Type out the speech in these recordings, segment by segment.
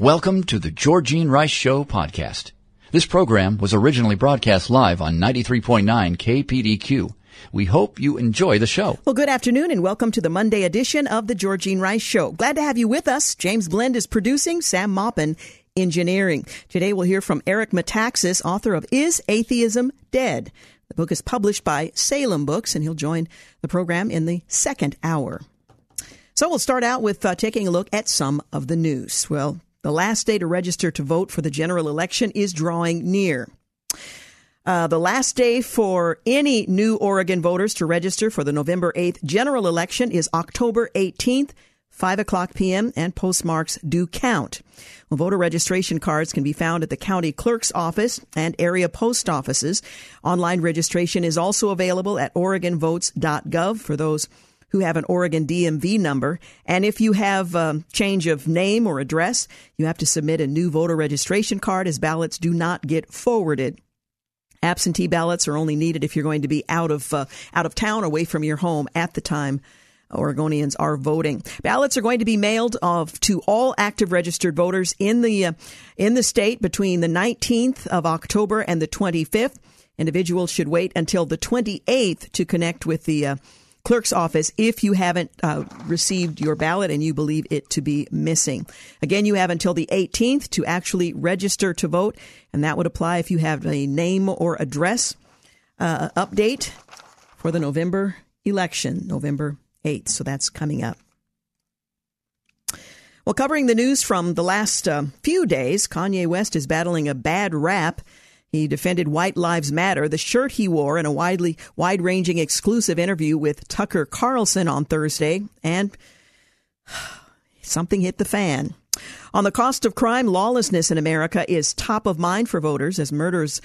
Welcome to the Georgene Rice Show podcast. This program was originally broadcast live on 93.9 KPDQ. We hope you enjoy the show. Well, good afternoon and welcome to the Monday edition of the Georgene Rice Show. Glad to have you with us. James Blend is producing, Sam Maupin engineering. Today we'll hear from Eric Metaxas, author of Is Atheism Dead? The book is published by Salem Books and he'll join the program in the second hour. So we'll start out with uh, taking a look at some of the news. Well, the last day to register to vote for the general election is drawing near. Uh, the last day for any new Oregon voters to register for the November 8th general election is October 18th, 5 o'clock p.m., and postmarks do count. Well, voter registration cards can be found at the county clerk's office and area post offices. Online registration is also available at OregonVotes.gov for those who have an Oregon DMV number. And if you have a um, change of name or address, you have to submit a new voter registration card as ballots do not get forwarded. Absentee ballots are only needed if you're going to be out of uh, out of town, away from your home at the time Oregonians are voting. Ballots are going to be mailed of, to all active registered voters in the uh, in the state between the 19th of October and the 25th. Individuals should wait until the 28th to connect with the uh, clerk's office if you haven't uh, received your ballot and you believe it to be missing. Again, you have until the 18th to actually register to vote, and that would apply if you have a name or address uh, update for the November election, November 8th. So that's coming up. Well, covering the news from the last uh, few days, Kanye West is battling a bad rap he defended White Lives Matter, the shirt he wore in a widely wide-ranging exclusive interview with Tucker Carlson on Thursday, and something hit the fan. On the cost of crime, lawlessness in America is top of mind for voters as murders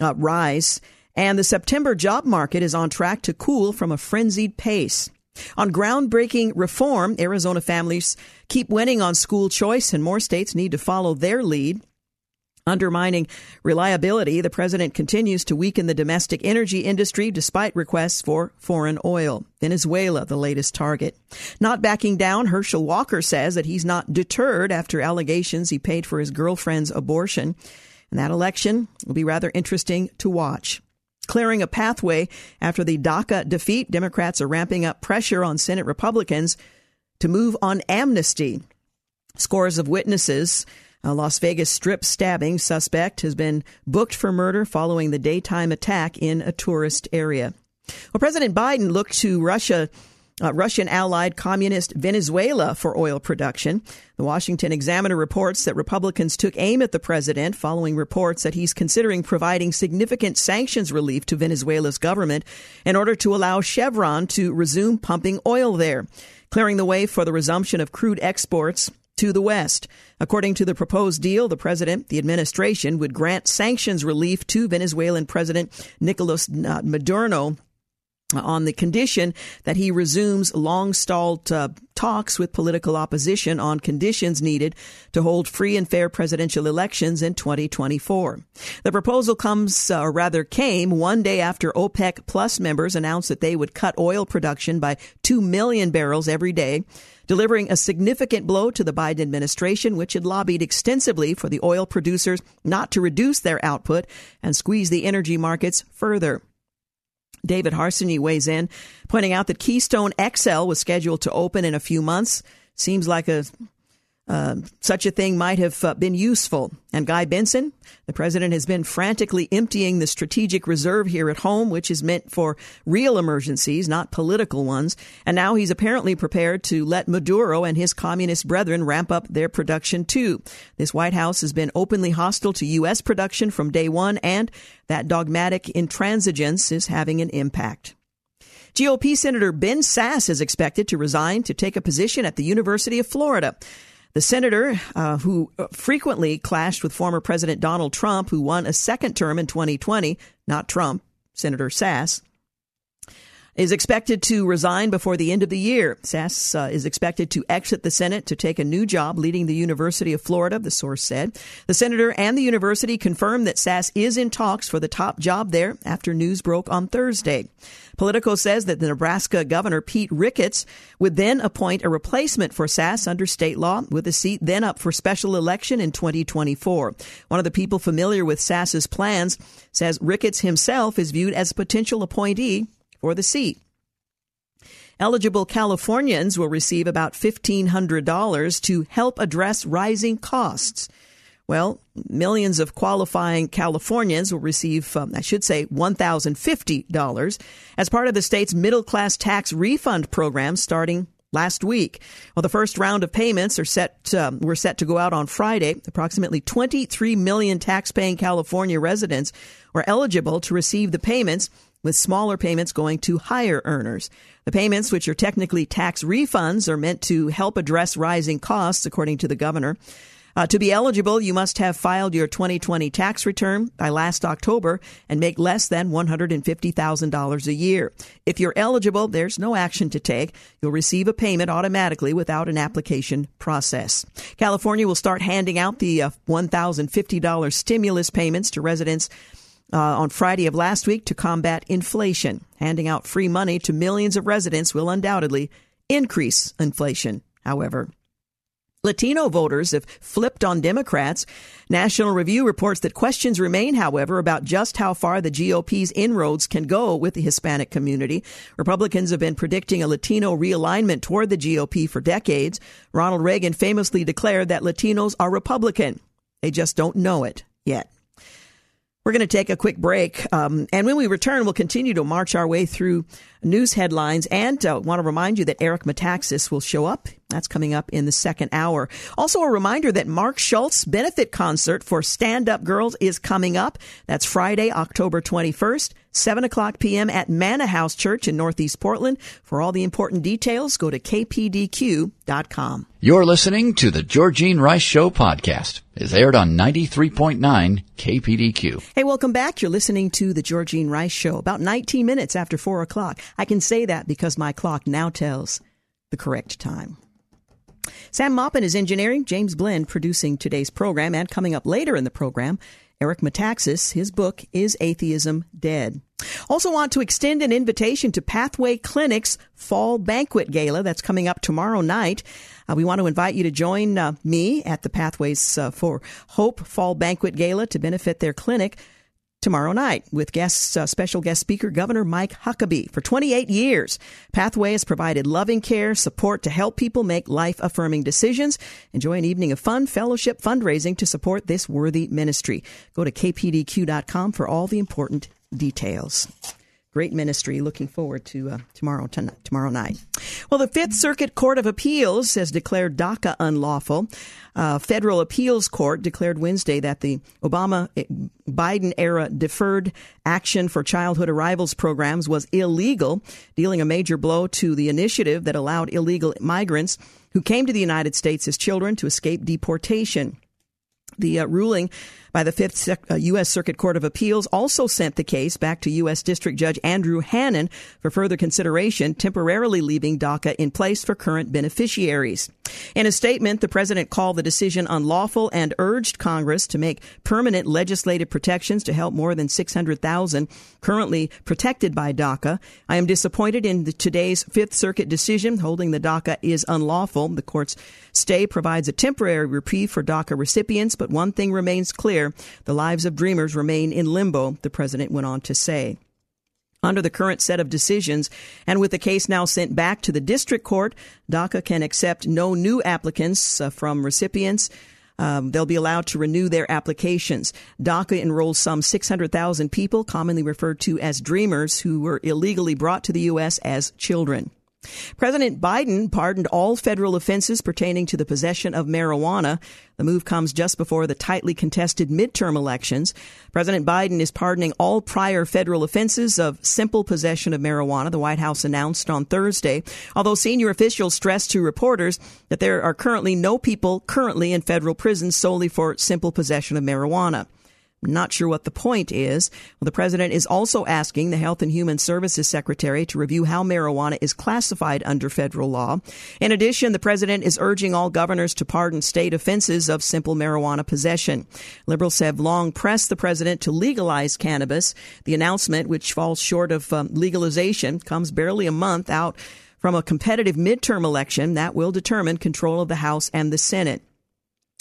uh, rise, and the September job market is on track to cool from a frenzied pace. On groundbreaking reform, Arizona families keep winning on school choice, and more states need to follow their lead. Undermining reliability, the president continues to weaken the domestic energy industry despite requests for foreign oil. Venezuela, the latest target. Not backing down, Herschel Walker says that he's not deterred after allegations he paid for his girlfriend's abortion. And that election will be rather interesting to watch. Clearing a pathway after the DACA defeat, Democrats are ramping up pressure on Senate Republicans to move on amnesty. Scores of witnesses a Las Vegas strip stabbing suspect has been booked for murder following the daytime attack in a tourist area. Well, President Biden looked to Russia, uh, Russian allied communist Venezuela for oil production. The Washington Examiner reports that Republicans took aim at the president following reports that he's considering providing significant sanctions relief to Venezuela's government in order to allow Chevron to resume pumping oil there, clearing the way for the resumption of crude exports to the West. According to the proposed deal, the president, the administration would grant sanctions relief to Venezuelan President Nicolas Maduro on the condition that he resumes long stalled uh, talks with political opposition on conditions needed to hold free and fair presidential elections in 2024. The proposal comes, uh, or rather came, one day after OPEC Plus members announced that they would cut oil production by 2 million barrels every day delivering a significant blow to the Biden administration, which had lobbied extensively for the oil producers not to reduce their output and squeeze the energy markets further. David Harsanyi weighs in, pointing out that Keystone XL was scheduled to open in a few months. Seems like a uh, such a thing might have uh, been useful. And Guy Benson, the president, has been frantically emptying the strategic reserve here at home, which is meant for real emergencies, not political ones. And now he's apparently prepared to let Maduro and his communist brethren ramp up their production too. This White House has been openly hostile to U.S. production from day one, and that dogmatic intransigence is having an impact. GOP Senator Ben Sasse is expected to resign to take a position at the University of Florida. The senator, uh, who frequently clashed with former President Donald Trump, who won a second term in 2020, not Trump, Senator Sasse, is expected to resign before the end of the year. Sasse uh, is expected to exit the Senate to take a new job leading the University of Florida, the source said. The senator and the university confirmed that Sasse is in talks for the top job there after news broke on Thursday. Politico says that the Nebraska governor, Pete Ricketts, would then appoint a replacement for Sasse under state law, with the seat then up for special election in 2024. One of the people familiar with Sasse's plans says Ricketts himself is viewed as a potential appointee for the seat. Eligible Californians will receive about $1,500 to help address rising costs. Well, millions of qualifying Californians will receive, um, I should say, $1,050 as part of the state's middle class tax refund program starting last week. Well, the first round of payments are set um, were set to go out on Friday. Approximately 23 million tax-paying California residents were eligible to receive the payments with smaller payments going to higher earners. The payments, which are technically tax refunds, are meant to help address rising costs, according to the governor. Uh, to be eligible, you must have filed your 2020 tax return by last October and make less than $150,000 a year. If you're eligible, there's no action to take. You'll receive a payment automatically without an application process. California will start handing out the uh, $1,050 stimulus payments to residents uh, on Friday of last week to combat inflation. Handing out free money to millions of residents will undoubtedly increase inflation, however. Latino voters have flipped on Democrats. National Review reports that questions remain, however, about just how far the GOP's inroads can go with the Hispanic community. Republicans have been predicting a Latino realignment toward the GOP for decades. Ronald Reagan famously declared that Latinos are Republican. They just don't know it yet. We're going to take a quick break. Um, and when we return, we'll continue to march our way through news headlines and uh, want to remind you that Eric Metaxas will show up. That's coming up in the second hour. Also, a reminder that Mark Schultz benefit concert for Stand Up Girls is coming up. That's Friday, October 21st, 7 o'clock p.m. at Manna House Church in Northeast Portland. For all the important details, go to kpdq.com. You're listening to the Georgene Rice Show podcast. It's aired on 93.9 KPDQ. Hey, welcome back. You're listening to the Georgene Rice Show about 19 minutes after 4 o'clock. I can say that because my clock now tells the correct time. Sam Maupin is engineering, James Blend producing today's program, and coming up later in the program, Eric Metaxas, his book, Is Atheism Dead? Also want to extend an invitation to Pathway Clinic's Fall Banquet Gala that's coming up tomorrow night. Uh, we want to invite you to join uh, me at the Pathways uh, for Hope Fall Banquet Gala to benefit their clinic tomorrow night with guest uh, special guest speaker Governor Mike Huckabee. For 28 years, Pathway has provided loving care, support to help people make life affirming decisions. Enjoy an evening of fun, fellowship, fundraising to support this worthy ministry. Go to kpdq.com for all the important details great ministry. Looking forward to uh, tomorrow tonight, tomorrow night. Well, the Fifth Circuit Court of Appeals has declared DACA unlawful. Uh, federal appeals court declared Wednesday that the Obama eh, Biden era deferred action for childhood arrivals programs was illegal, dealing a major blow to the initiative that allowed illegal migrants who came to the United States as children to escape deportation. The uh, ruling by the Fifth U.S. Uh, Circuit Court of Appeals also sent the case back to U.S. District Judge Andrew Hanen for further consideration, temporarily leaving DACA in place for current beneficiaries. In a statement, the president called the decision unlawful and urged Congress to make permanent legislative protections to help more than 600,000 currently protected by DACA. I am disappointed in the, today's Fifth Circuit decision holding the DACA is unlawful. The court's stay provides a temporary reprieve for DACA recipients, but one thing remains clear clear, the lives of dreamers remain in limbo, the president went on to say. Under the current set of decisions, and with the case now sent back to the district court, DACA can accept no new applicants uh, from recipients. Um, they'll be allowed to renew their applications. DACA enrolls some 600,000 people, commonly referred to as dreamers, who were illegally brought to the U.S. as children. President Biden pardoned all federal offenses pertaining to the possession of marijuana. The move comes just before the tightly contested midterm elections. President Biden is pardoning all prior federal offenses of simple possession of marijuana, the White House announced on Thursday, although senior officials stressed to reporters that there are currently no people currently in federal prisons solely for simple possession of marijuana. Not sure what the point is. Well, the president is also asking the Health and Human Services Secretary to review how marijuana is classified under federal law. In addition, the president is urging all governors to pardon state offenses of simple marijuana possession. Liberals have long pressed the president to legalize cannabis. The announcement, which falls short of um, legalization, comes barely a month out from a competitive midterm election that will determine control of the House and the Senate.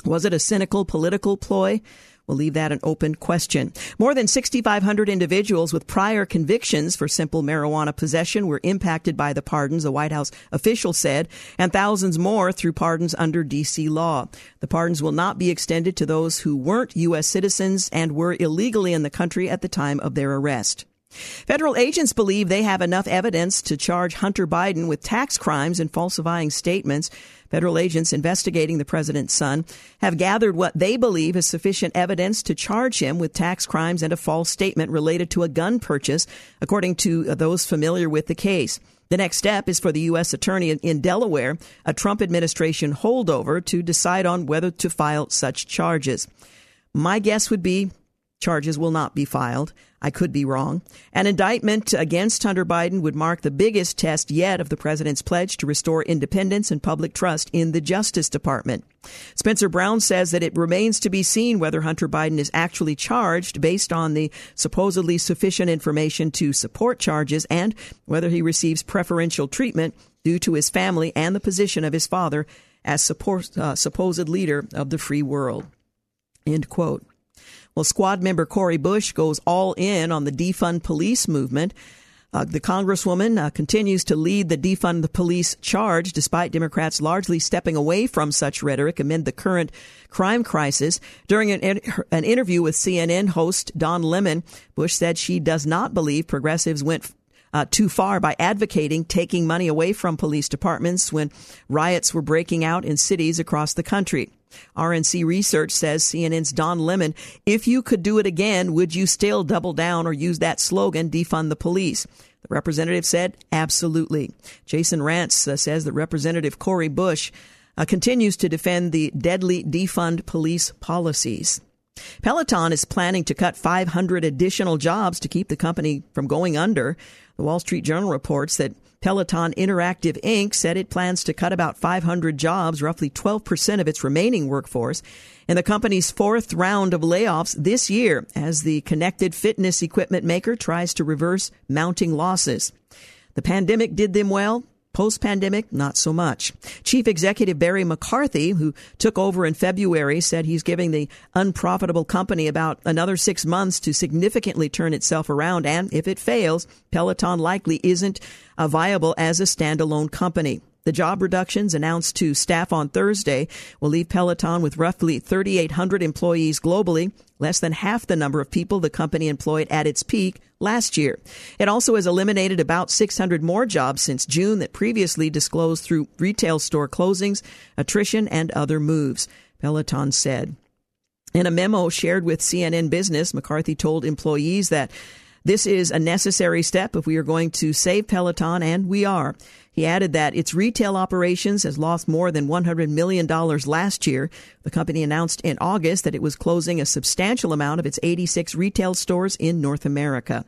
Was it a cynical political ploy? We'll leave that an open question. More than 6,500 individuals with prior convictions for simple marijuana possession were impacted by the pardons, a White House official said, and thousands more through pardons under D.C. law. The pardons will not be extended to those who weren't U.S. citizens and were illegally in the country at the time of their arrest. Federal agents believe they have enough evidence to charge Hunter Biden with tax crimes and falsifying statements. Federal agents investigating the president's son have gathered what they believe is sufficient evidence to charge him with tax crimes and a false statement related to a gun purchase, according to those familiar with the case. The next step is for the U.S. Attorney in Delaware, a Trump administration holdover, to decide on whether to file such charges. My guess would be charges will not be filed. I could be wrong. An indictment against Hunter Biden would mark the biggest test yet of the president's pledge to restore independence and public trust in the Justice Department. Spencer Brown says that it remains to be seen whether Hunter Biden is actually charged based on the supposedly sufficient information to support charges and whether he receives preferential treatment due to his family and the position of his father as support, uh, supposed leader of the free world. End quote. Well, squad member Cori Bush goes all in on the defund police movement. Uh, the Congresswoman uh, continues to lead the defund the police charge, despite Democrats largely stepping away from such rhetoric amid the current crime crisis. During an, an interview with CNN host Don Lemon, Bush said she does not believe progressives went uh, too far by advocating taking money away from police departments when riots were breaking out in cities across the country. RNC research says CNN's Don Lemon, if you could do it again, would you still double down or use that slogan, defund the police? The representative said, absolutely. Jason Rantz uh, says that Representative Cori Bush uh, continues to defend the deadly defund police policies. Peloton is planning to cut 500 additional jobs to keep the company from going under. The Wall Street Journal reports that Peloton Interactive Inc. said it plans to cut about 500 jobs, roughly 12% of its remaining workforce, in the company's fourth round of layoffs this year as the connected fitness equipment maker tries to reverse mounting losses. The pandemic did them well. Post pandemic, not so much. Chief Executive Barry McCarthy, who took over in February, said he's giving the unprofitable company about another six months to significantly turn itself around. And if it fails, Peloton likely isn't viable as a standalone company. The job reductions announced to staff on Thursday will leave Peloton with roughly 3,800 employees globally, less than half the number of people the company employed at its peak last year. It also has eliminated about 600 more jobs since June that previously disclosed through retail store closings, attrition, and other moves, Peloton said. In a memo shared with CNN Business, McCarthy told employees that this is a necessary step if we are going to save Peloton, and we are. He added that its retail operations has lost more than $100 million last year. The company announced in August that it was closing a substantial amount of its 86 retail stores in North America.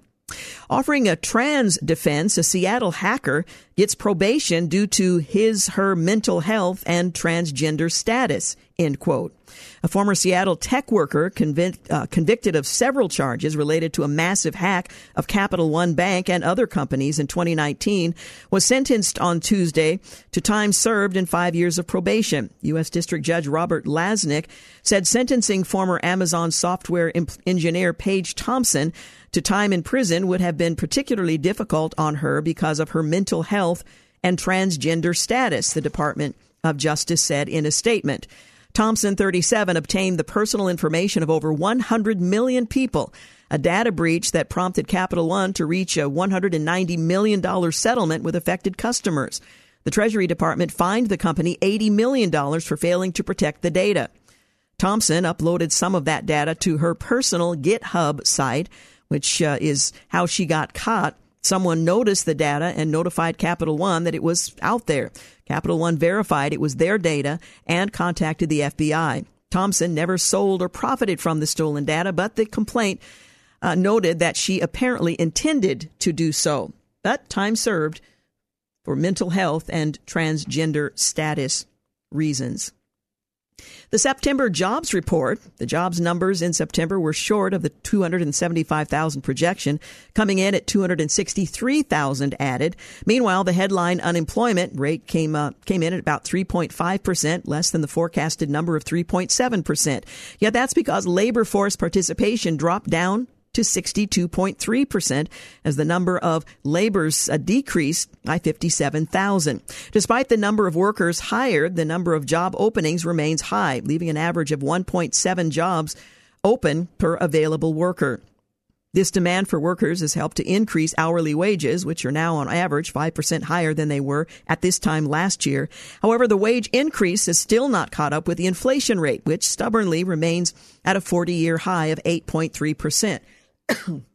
Offering a trans defense, a Seattle hacker gets probation due to his, her mental health and transgender status, end quote. A former Seattle tech worker convict, uh, convicted of several charges related to a massive hack of Capital One Bank and other companies in 2019 was sentenced on Tuesday to time served and five years of probation. U.S. District Judge Robert Lasnik said sentencing former Amazon software imp- engineer Paige Thompson to time in prison would have been particularly difficult on her because of her mental health and transgender status, the Department of Justice said in a statement. Thompson, 37, obtained the personal information of over 100 million people a data breach that prompted Capital One to reach a $190 million settlement with affected customers. The Treasury Department fined the company $80 million for failing to protect the data. Thompson uploaded some of that data to her personal GitHub site, which uh, is how she got caught. Someone noticed the data and notified Capital One that it was out there. Capital One verified it was their data and contacted the FBI. Thompson never sold or profited from the stolen data, but the complaint uh, noted that she apparently intended to do so. But time served for mental health and transgender status reasons. The September jobs report, the jobs numbers in September were short of the 275,000 projection, coming in at 263,000 added. Meanwhile, the headline unemployment rate came came in at about 3.5%, less than the forecasted number of 3.7%. Yet that's because labor force participation dropped down to 62.3% as the number of labors uh, decreased by 57,000. Despite the number of workers hired, the number of job openings remains high, leaving an average of 1.7 jobs open per available worker. This demand for workers has helped to increase hourly wages, which are now on average 5% higher than they were at this time last year. However, the wage increase is still not caught up with the inflation rate, which stubbornly remains at a 40 year high of 8.3%.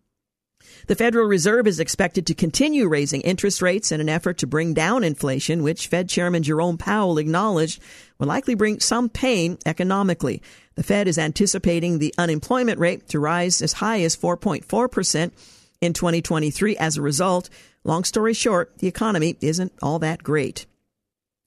The Federal Reserve is expected to continue raising interest rates in an effort to bring down inflation, which Fed Chairman Jerome Powell acknowledged will likely bring some pain economically. The Fed is anticipating the unemployment rate to rise as high as 4.4% in 2023 as a result. Long story short, the economy isn't all that great.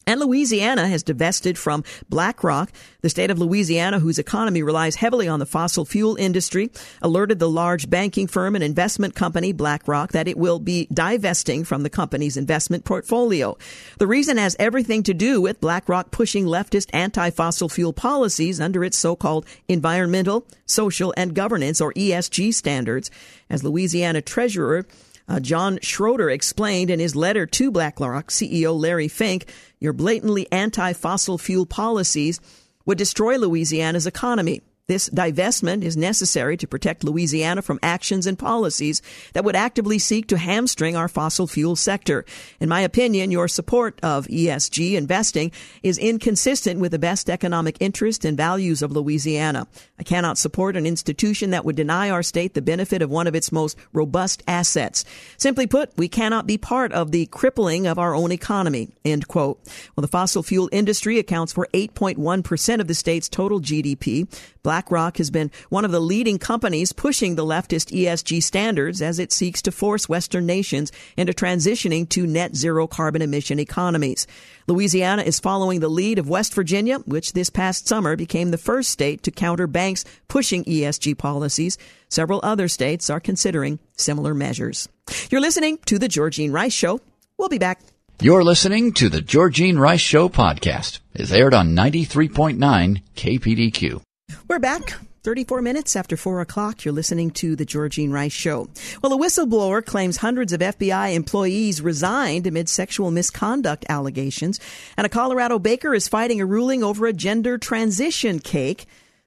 And Louisiana has divested from BlackRock. The state of Louisiana, whose economy relies heavily on the fossil fuel industry, alerted the large banking firm and investment company BlackRock that it will be divesting from the company's investment portfolio. The reason has everything to do with BlackRock pushing leftist anti-fossil fuel policies under its so-called environmental, social, and governance or ESG standards. As Louisiana treasurer uh, John Schroder explained in his letter to BlackRock CEO Larry Fink, your blatantly anti fossil fuel policies would destroy Louisiana's economy. This divestment is necessary to protect Louisiana from actions and policies that would actively seek to hamstring our fossil fuel sector. In my opinion, your support of ESG investing is inconsistent with the best economic interest and values of Louisiana. I cannot support an institution that would deny our state the benefit of one of its most robust assets. Simply put, we cannot be part of the crippling of our own economy. End quote. Well, the fossil fuel industry accounts for 8.1% of the state's total GDP. BlackRock has been one of the leading companies pushing the leftist ESG standards as it seeks to force Western nations into transitioning to net zero carbon emission economies. Louisiana is following the lead of West Virginia, which this past summer became the first state to counter banks pushing ESG policies. Several other states are considering similar measures. You're listening to The Georgene Rice Show. We'll be back. You're listening to The Georgene Rice Show podcast. It's aired on 93.9 KPDQ. We're back. 34 minutes after 4 o'clock, you're listening to The Georgene Rice Show. Well, a whistleblower claims hundreds of FBI employees resigned amid sexual misconduct allegations, and a Colorado baker is fighting a ruling over a gender transition cake,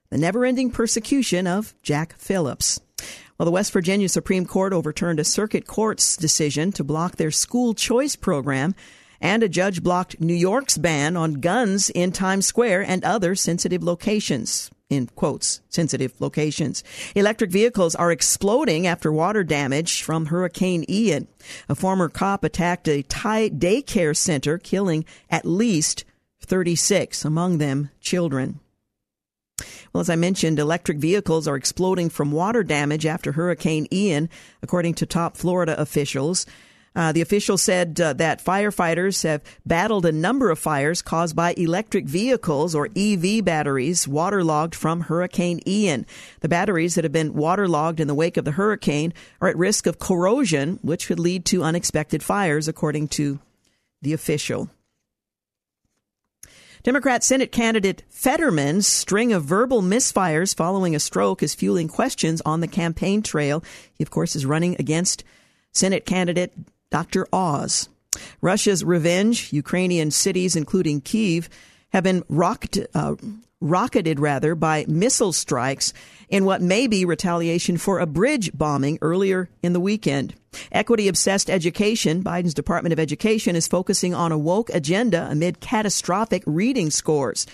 the never ending persecution of Jack Phillips. Well, the West Virginia Supreme Court overturned a circuit court's decision to block their school choice program and a judge blocked New York's ban on guns in Times Square and other sensitive locations in quotes, sensitive locations. Electric vehicles are exploding after water damage from Hurricane Ian. A former cop attacked a Thai daycare center, killing at least 36, among them children. Well, as I mentioned, electric vehicles are exploding from water damage after Hurricane Ian, according to top Florida officials. Uh, the official said uh, that firefighters have battled a number of fires caused by electric vehicles or EV batteries waterlogged from Hurricane Ian. The batteries that have been waterlogged in the wake of the hurricane are at risk of corrosion, which could lead to unexpected fires, according to the official. Democrat Senate candidate Fetterman's string of verbal misfires following a stroke is fueling questions on the campaign trail. He, of course, is running against Senate candidate Dr. Oz. Russia's revenge, Ukrainian cities, including Kiev, have been rocked, uh, rocketed rather by missile strikes in what may be retaliation for a bridge bombing earlier in the weekend. Equity obsessed education, Biden's Department of Education is focusing on a woke agenda amid catastrophic reading scores.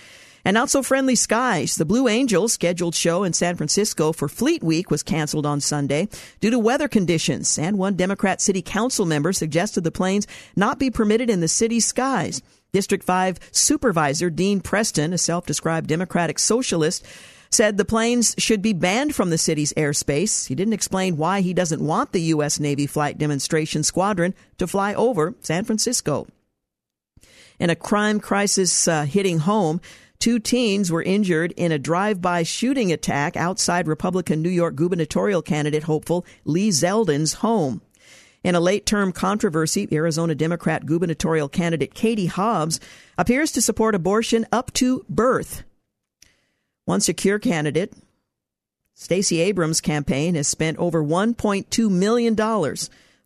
And not so friendly skies. The Blue Angels scheduled show in San Francisco for Fleet Week was canceled on Sunday due to weather conditions. And one Democrat city council member suggested the planes not be permitted in the city's skies. District 5 Supervisor Dean Preston, a self described Democratic socialist, said the planes should be banned from the city's airspace. He didn't explain why he doesn't want the U.S. Navy Flight Demonstration Squadron to fly over San Francisco. In a crime crisis uh, hitting home, two teens were injured in a drive by shooting attack outside Republican New York gubernatorial candidate hopeful Lee Zeldin's home. In a late term controversy, Arizona Democrat gubernatorial candidate Katie Hobbs appears to support abortion up to birth. One secure candidate, Stacey Abrams' campaign, has spent over $1.2 million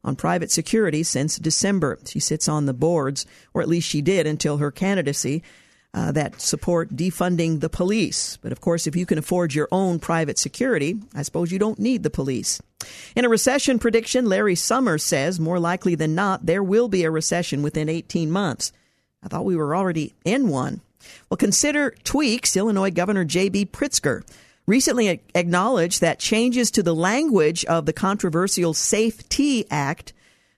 on private security since December. She sits on the boards, or at least she did until her candidacy, uh, that support defunding the police. But of course, if you can afford your own private security, I suppose you don't need the police. In a recession prediction, Larry Summers says more likely than not, there will be a recession within 18 months. I thought we were already in one. Well, consider tweaks. Illinois Governor J.B. Pritzker recently acknowledged that changes to the language of the controversial SAFE T Act,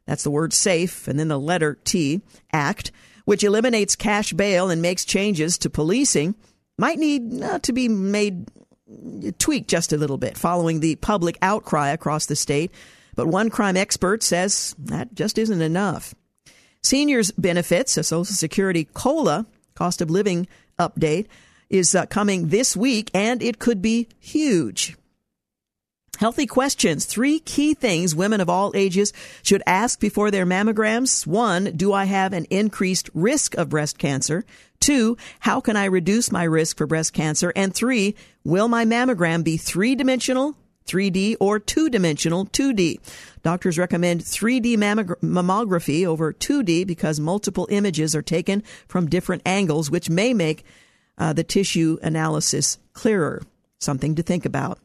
that's the word safe and then the letter T Act, which eliminates cash bail and makes changes to policing, might need uh, to be made tweaked just a little bit following the public outcry across the state. But one crime expert says that just isn't enough. Seniors benefits, a Social Security COLA, cost of living update, is uh, coming this week, and it could be huge. Healthy questions. Three key things women of all ages should ask before their mammograms. One, do I have an increased risk of breast cancer? Two, how can I reduce my risk for breast cancer? And three, will my mammogram be three dimensional, 3D, or two dimensional, 2D? Doctors recommend 3D mammography over 2D because multiple images are taken from different angles, which may make uh, the tissue analysis clearer. Something to think about.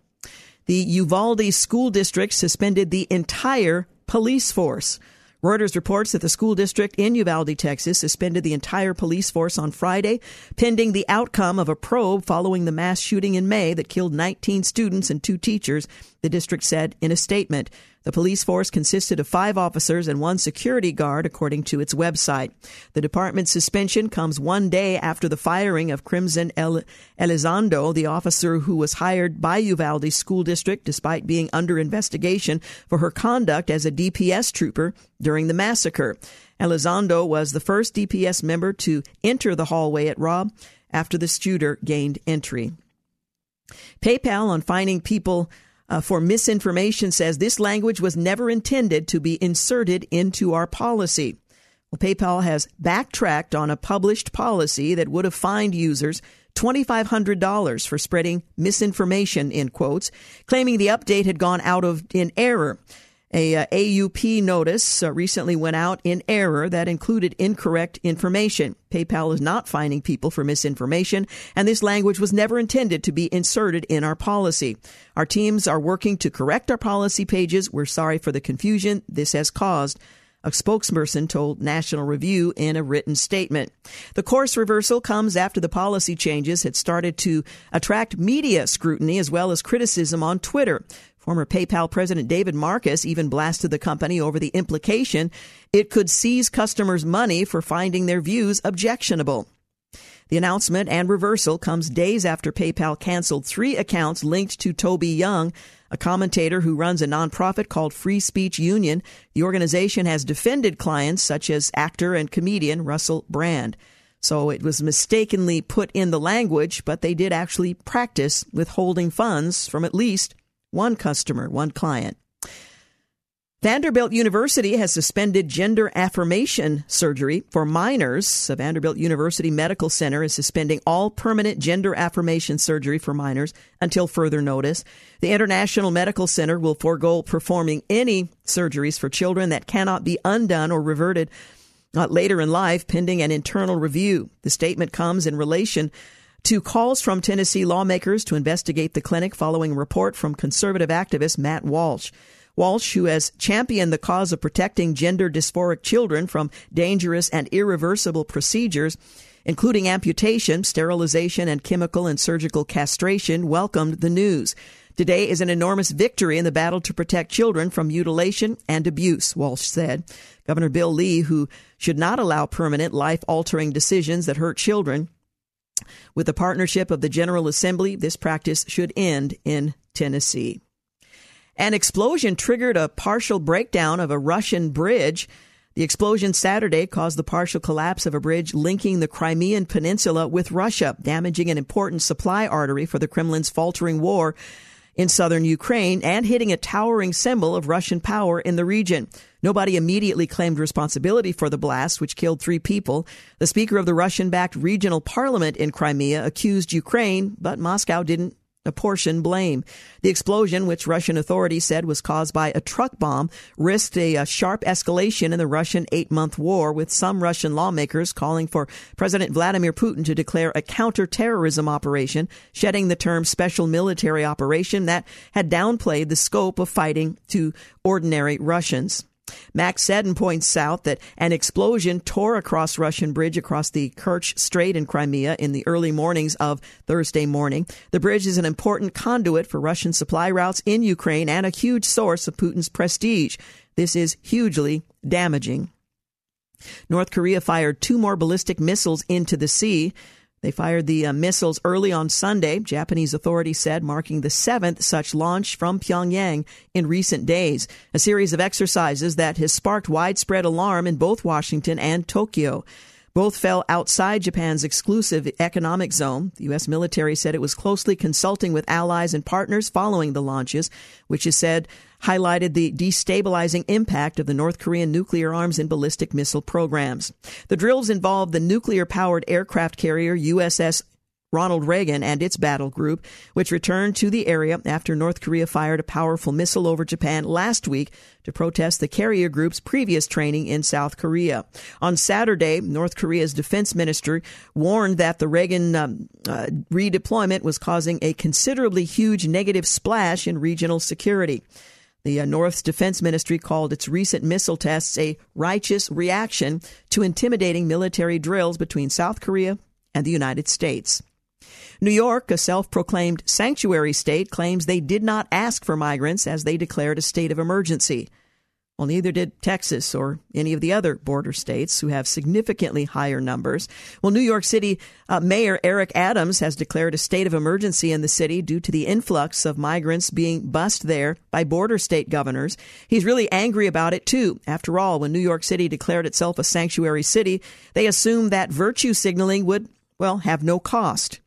The Uvalde School District suspended the entire police force. Reuters reports that the school district in Uvalde, Texas, suspended the entire police force on Friday, pending the outcome of a probe following the mass shooting in May that killed 19 students and two teachers, the district said in a statement. The police force consisted of five officers and one security guard, according to its website. The department's suspension comes one day after the firing of Crimson El- Elizondo, the officer who was hired by Uvalde School District despite being under investigation for her conduct as a DPS trooper during the massacre. Elizondo was the first DPS member to enter the hallway at Robb after the shooter gained entry. PayPal on finding people uh, for misinformation says this language was never intended to be inserted into our policy. Well, PayPal has backtracked on a published policy that would have fined users $2,500 for spreading misinformation, in quotes, claiming the update had gone out of in error. A uh, AUP notice uh, recently went out in error that included incorrect information. PayPal is not fining people for misinformation, and this language was never intended to be inserted in our policy. Our teams are working to correct our policy pages. We're sorry for the confusion this has caused. A spokesperson told National Review in a written statement. The course reversal comes after the policy changes had started to attract media scrutiny as well as criticism on Twitter. Former PayPal President David Marcus even blasted the company over the implication it could seize customers' money for finding their views objectionable. The announcement and reversal comes days after PayPal canceled three accounts linked to Toby Young, a commentator who runs a nonprofit called Free Speech Union. The organization has defended clients such as actor and comedian Russell Brand. So it was mistakenly put in the language, but they did actually practice withholding funds from at least one customer, one client. Vanderbilt University has suspended gender affirmation surgery for minors. The Vanderbilt University Medical Center is suspending all permanent gender affirmation surgery for minors until further notice. The International Medical Center will forego performing any surgeries for children that cannot be undone or reverted uh, later in life pending an internal review. The statement comes in relation to calls from Tennessee lawmakers to investigate the clinic following a report from conservative activist Matt Walsh. Walsh, who has championed the cause of protecting gender dysphoric children from dangerous and irreversible procedures, including amputation, sterilization, and chemical and surgical castration, welcomed the news. Today is an enormous victory in the battle to protect children from mutilation and abuse, Walsh said. Governor Bill Lee, who should not allow permanent life altering decisions that hurt children, with the partnership of the General Assembly, this practice should end in Tennessee. An explosion triggered a partial breakdown of a Russian bridge. The explosion Saturday caused the partial collapse of a bridge linking the Crimean Peninsula with Russia, damaging an important supply artery for the Kremlin's faltering war in southern Ukraine and hitting a towering symbol of Russian power in the region. Nobody immediately claimed responsibility for the blast, which killed three people. The speaker of the Russian backed regional parliament in Crimea accused Ukraine, but Moscow didn't apportion blame. The explosion, which Russian authorities said was caused by a truck bomb, risked a, a sharp escalation in the Russian eight month war, with some Russian lawmakers calling for President Vladimir Putin to declare a counterterrorism operation, shedding the term special military operation that had downplayed the scope of fighting to ordinary Russians. Max Seddon points out that an explosion tore across Russian bridge across the Kerch Strait in Crimea in the early mornings of Thursday morning. The bridge is an important conduit for Russian supply routes in Ukraine and a huge source of Putin's prestige. This is hugely damaging. North Korea fired two more ballistic missiles into the sea. They fired the uh, missiles early on Sunday, Japanese authorities said, marking the seventh such launch from Pyongyang in recent days. A series of exercises that has sparked widespread alarm in both Washington and Tokyo. Both fell outside Japan's exclusive economic zone. The U.S. military said it was closely consulting with allies and partners following the launches, which is said highlighted the destabilizing impact of the North Korean nuclear arms and ballistic missile programs. The drills involved the nuclear powered aircraft carrier USS Ronald Reagan and its battle group, which returned to the area after North Korea fired a powerful missile over Japan last week to protest the carrier group's previous training in South Korea. On Saturday, North Korea's defense minister warned that the Reagan um, uh, redeployment was causing a considerably huge negative splash in regional security. The uh, North's defense ministry called its recent missile tests a righteous reaction to intimidating military drills between South Korea and the United States. New York, a self proclaimed sanctuary state, claims they did not ask for migrants as they declared a state of emergency. Well, neither did Texas or any of the other border states who have significantly higher numbers. Well, New York City uh, Mayor Eric Adams has declared a state of emergency in the city due to the influx of migrants being bussed there by border state governors. He's really angry about it, too. After all, when New York City declared itself a sanctuary city, they assumed that virtue signaling would, well, have no cost.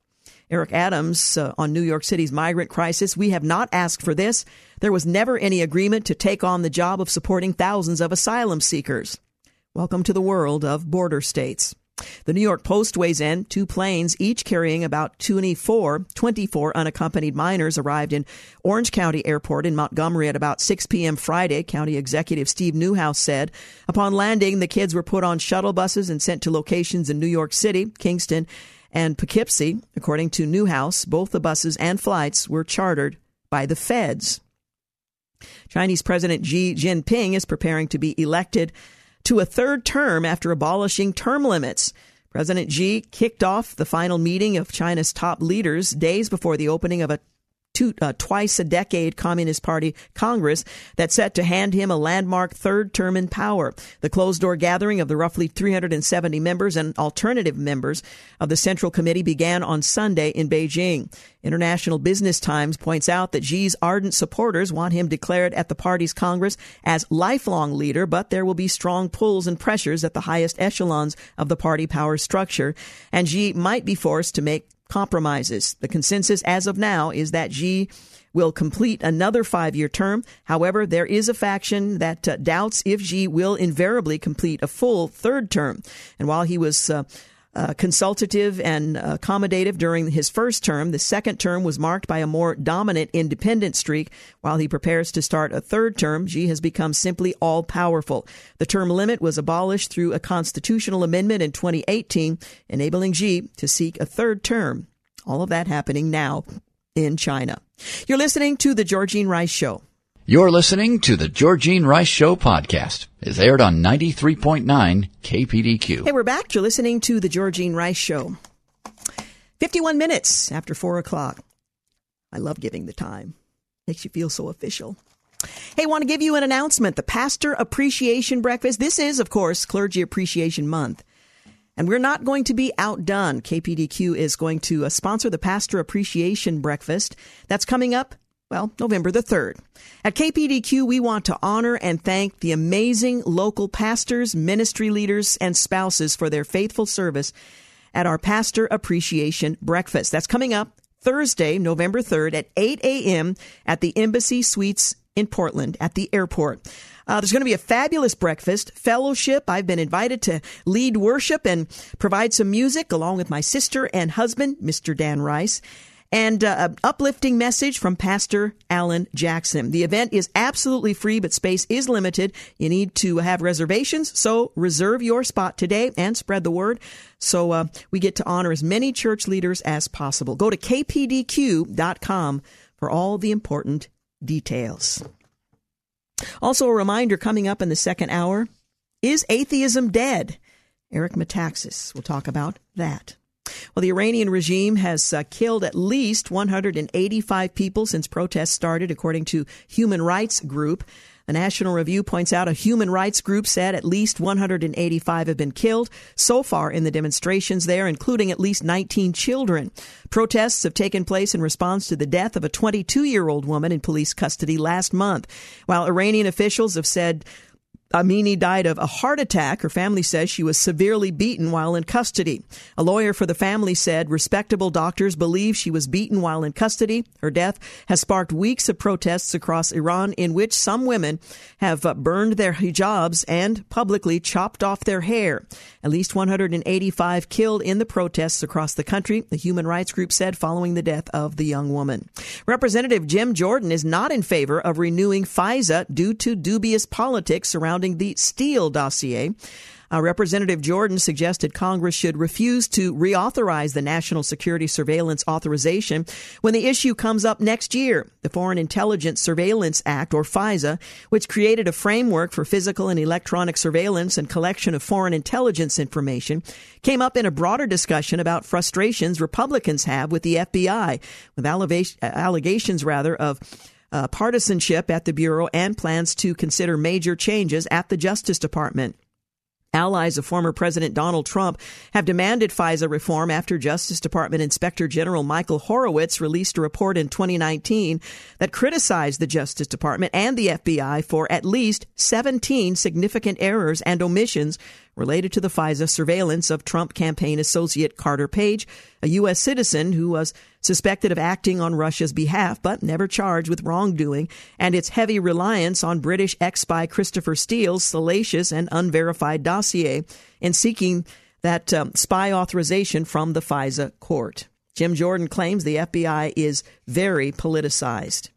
Eric Adams uh, on New York City's migrant crisis. We have not asked for this. There was never any agreement to take on the job of supporting thousands of asylum seekers. Welcome to the world of border states. The New York Post weighs in. Two planes, each carrying about 24, 24 unaccompanied minors, arrived in Orange County Airport in Montgomery at about 6 p.m. Friday, County Executive Steve Neuhaus said. Upon landing, the kids were put on shuttle buses and sent to locations in New York City, Kingston, and Poughkeepsie. According to Neuhaus, both the buses and flights were chartered by the feds. Chinese President Xi Jinping is preparing to be elected to a third term after abolishing term limits. President Xi kicked off the final meeting of China's top leaders days before the opening of a two, uh, twice a decade Communist Party Congress that's set to hand him a landmark third term in power. The closed door gathering of the roughly 370 members and alternative members of the Central Committee began on Sunday in Beijing. International Business Times points out that Xi's ardent supporters want him declared at the party's Congress as lifelong leader, but there will be strong pulls and pressures at the highest echelons of the party power structure, and Xi might be forced to make compromises. The consensus as of now is that Xi will complete another five year term. However, there is a faction that uh, doubts if Xi will invariably complete a full third term. And while he was uh, uh, consultative and accommodative during his first term. The second term was marked by a more dominant independent streak. While he prepares to start a third term, Xi has become simply all powerful. The term limit was abolished through a constitutional amendment in 2018, enabling Xi to seek a third term All of that happening now in China. You're listening to The Georgene Rice Show. You're listening to the Georgene Rice Show podcast. It's aired on 93.9 KPDQ. Hey, we're back. You're listening to The Georgene Rice Show. 51 minutes after 4 o'clock. I love giving the time. Makes you feel so official. Hey, want to give you an announcement. The Pastor Appreciation Breakfast. This is, of course, Clergy Appreciation Month. And we're not going to be outdone. KPDQ is going to uh, sponsor the Pastor Appreciation Breakfast. That's coming up, well, November the 3rd. At KPDQ, we want to honor and thank the amazing local pastors, ministry leaders, and spouses for their faithful service at our Pastor Appreciation Breakfast. That's coming up Thursday, November 3rd at 8 a.m. at the Embassy Suites in Portland at the airport. Uh, there's going to be a fabulous breakfast, fellowship. I've been invited to lead worship and provide some music along with my sister and husband, Mr. Dan Rice and uh, an uplifting message from Pastor Alan Jackson. The event is absolutely free, but space is limited. You need to have reservations, so reserve your spot today and spread the word so uh, we get to honor as many church leaders as possible. Go to kpdq.com for all the important details. Also, a reminder coming up in the second hour is atheism dead? Eric Metaxas will talk about that. Well, the Iranian regime has uh, killed at least 185 people since protests started, according to Human Rights Group. The National Review points out a human rights group said at least 185 have been killed so far in the demonstrations there, including at least 19 children. Protests have taken place in response to the death of a 22 year old woman in police custody last month. While Iranian officials have said Amini died of a heart attack. Her family says she was severely beaten while in custody. A lawyer for the family said respectable doctors believe she was beaten while in custody. Her death has sparked weeks of protests across Iran in which some women have uh, burned their hijabs and publicly chopped off their hair. At least 185 killed in the protests across the country, the human rights group said following the death of the young woman. Representative Jim Jordan is not in favor of renewing FISA due to dubious politics surrounding surrounding the Steele dossier. Uh, Representative Jordan suggested Congress should refuse to reauthorize the National Security Surveillance Authorization when the issue comes up next year. The Foreign Intelligence Surveillance Act, or FISA, which created a framework for physical and electronic surveillance and collection of foreign intelligence information, came up in a broader discussion about frustrations Republicans have with the FBI, with allegations rather of uh, partisanship at the Bureau and plans to consider major changes at the Justice Department. Allies of former President Donald Trump have demanded FISA reform after Justice Department Inspector General Michael Horowitz released a report in 2019 that criticized the Justice Department and the FBI for at least 17 significant errors and omissions related to the FISA surveillance of Trump campaign associate Carter Page, a U.S. citizen who was suspected of acting on Russia's behalf but never charged with wrongdoing, and its heavy reliance on British ex spy Christopher Steele's salacious and unverified dossier in seeking that um, spy authorization from the FISA court. Jim Jordan claims the FBI is very politicized.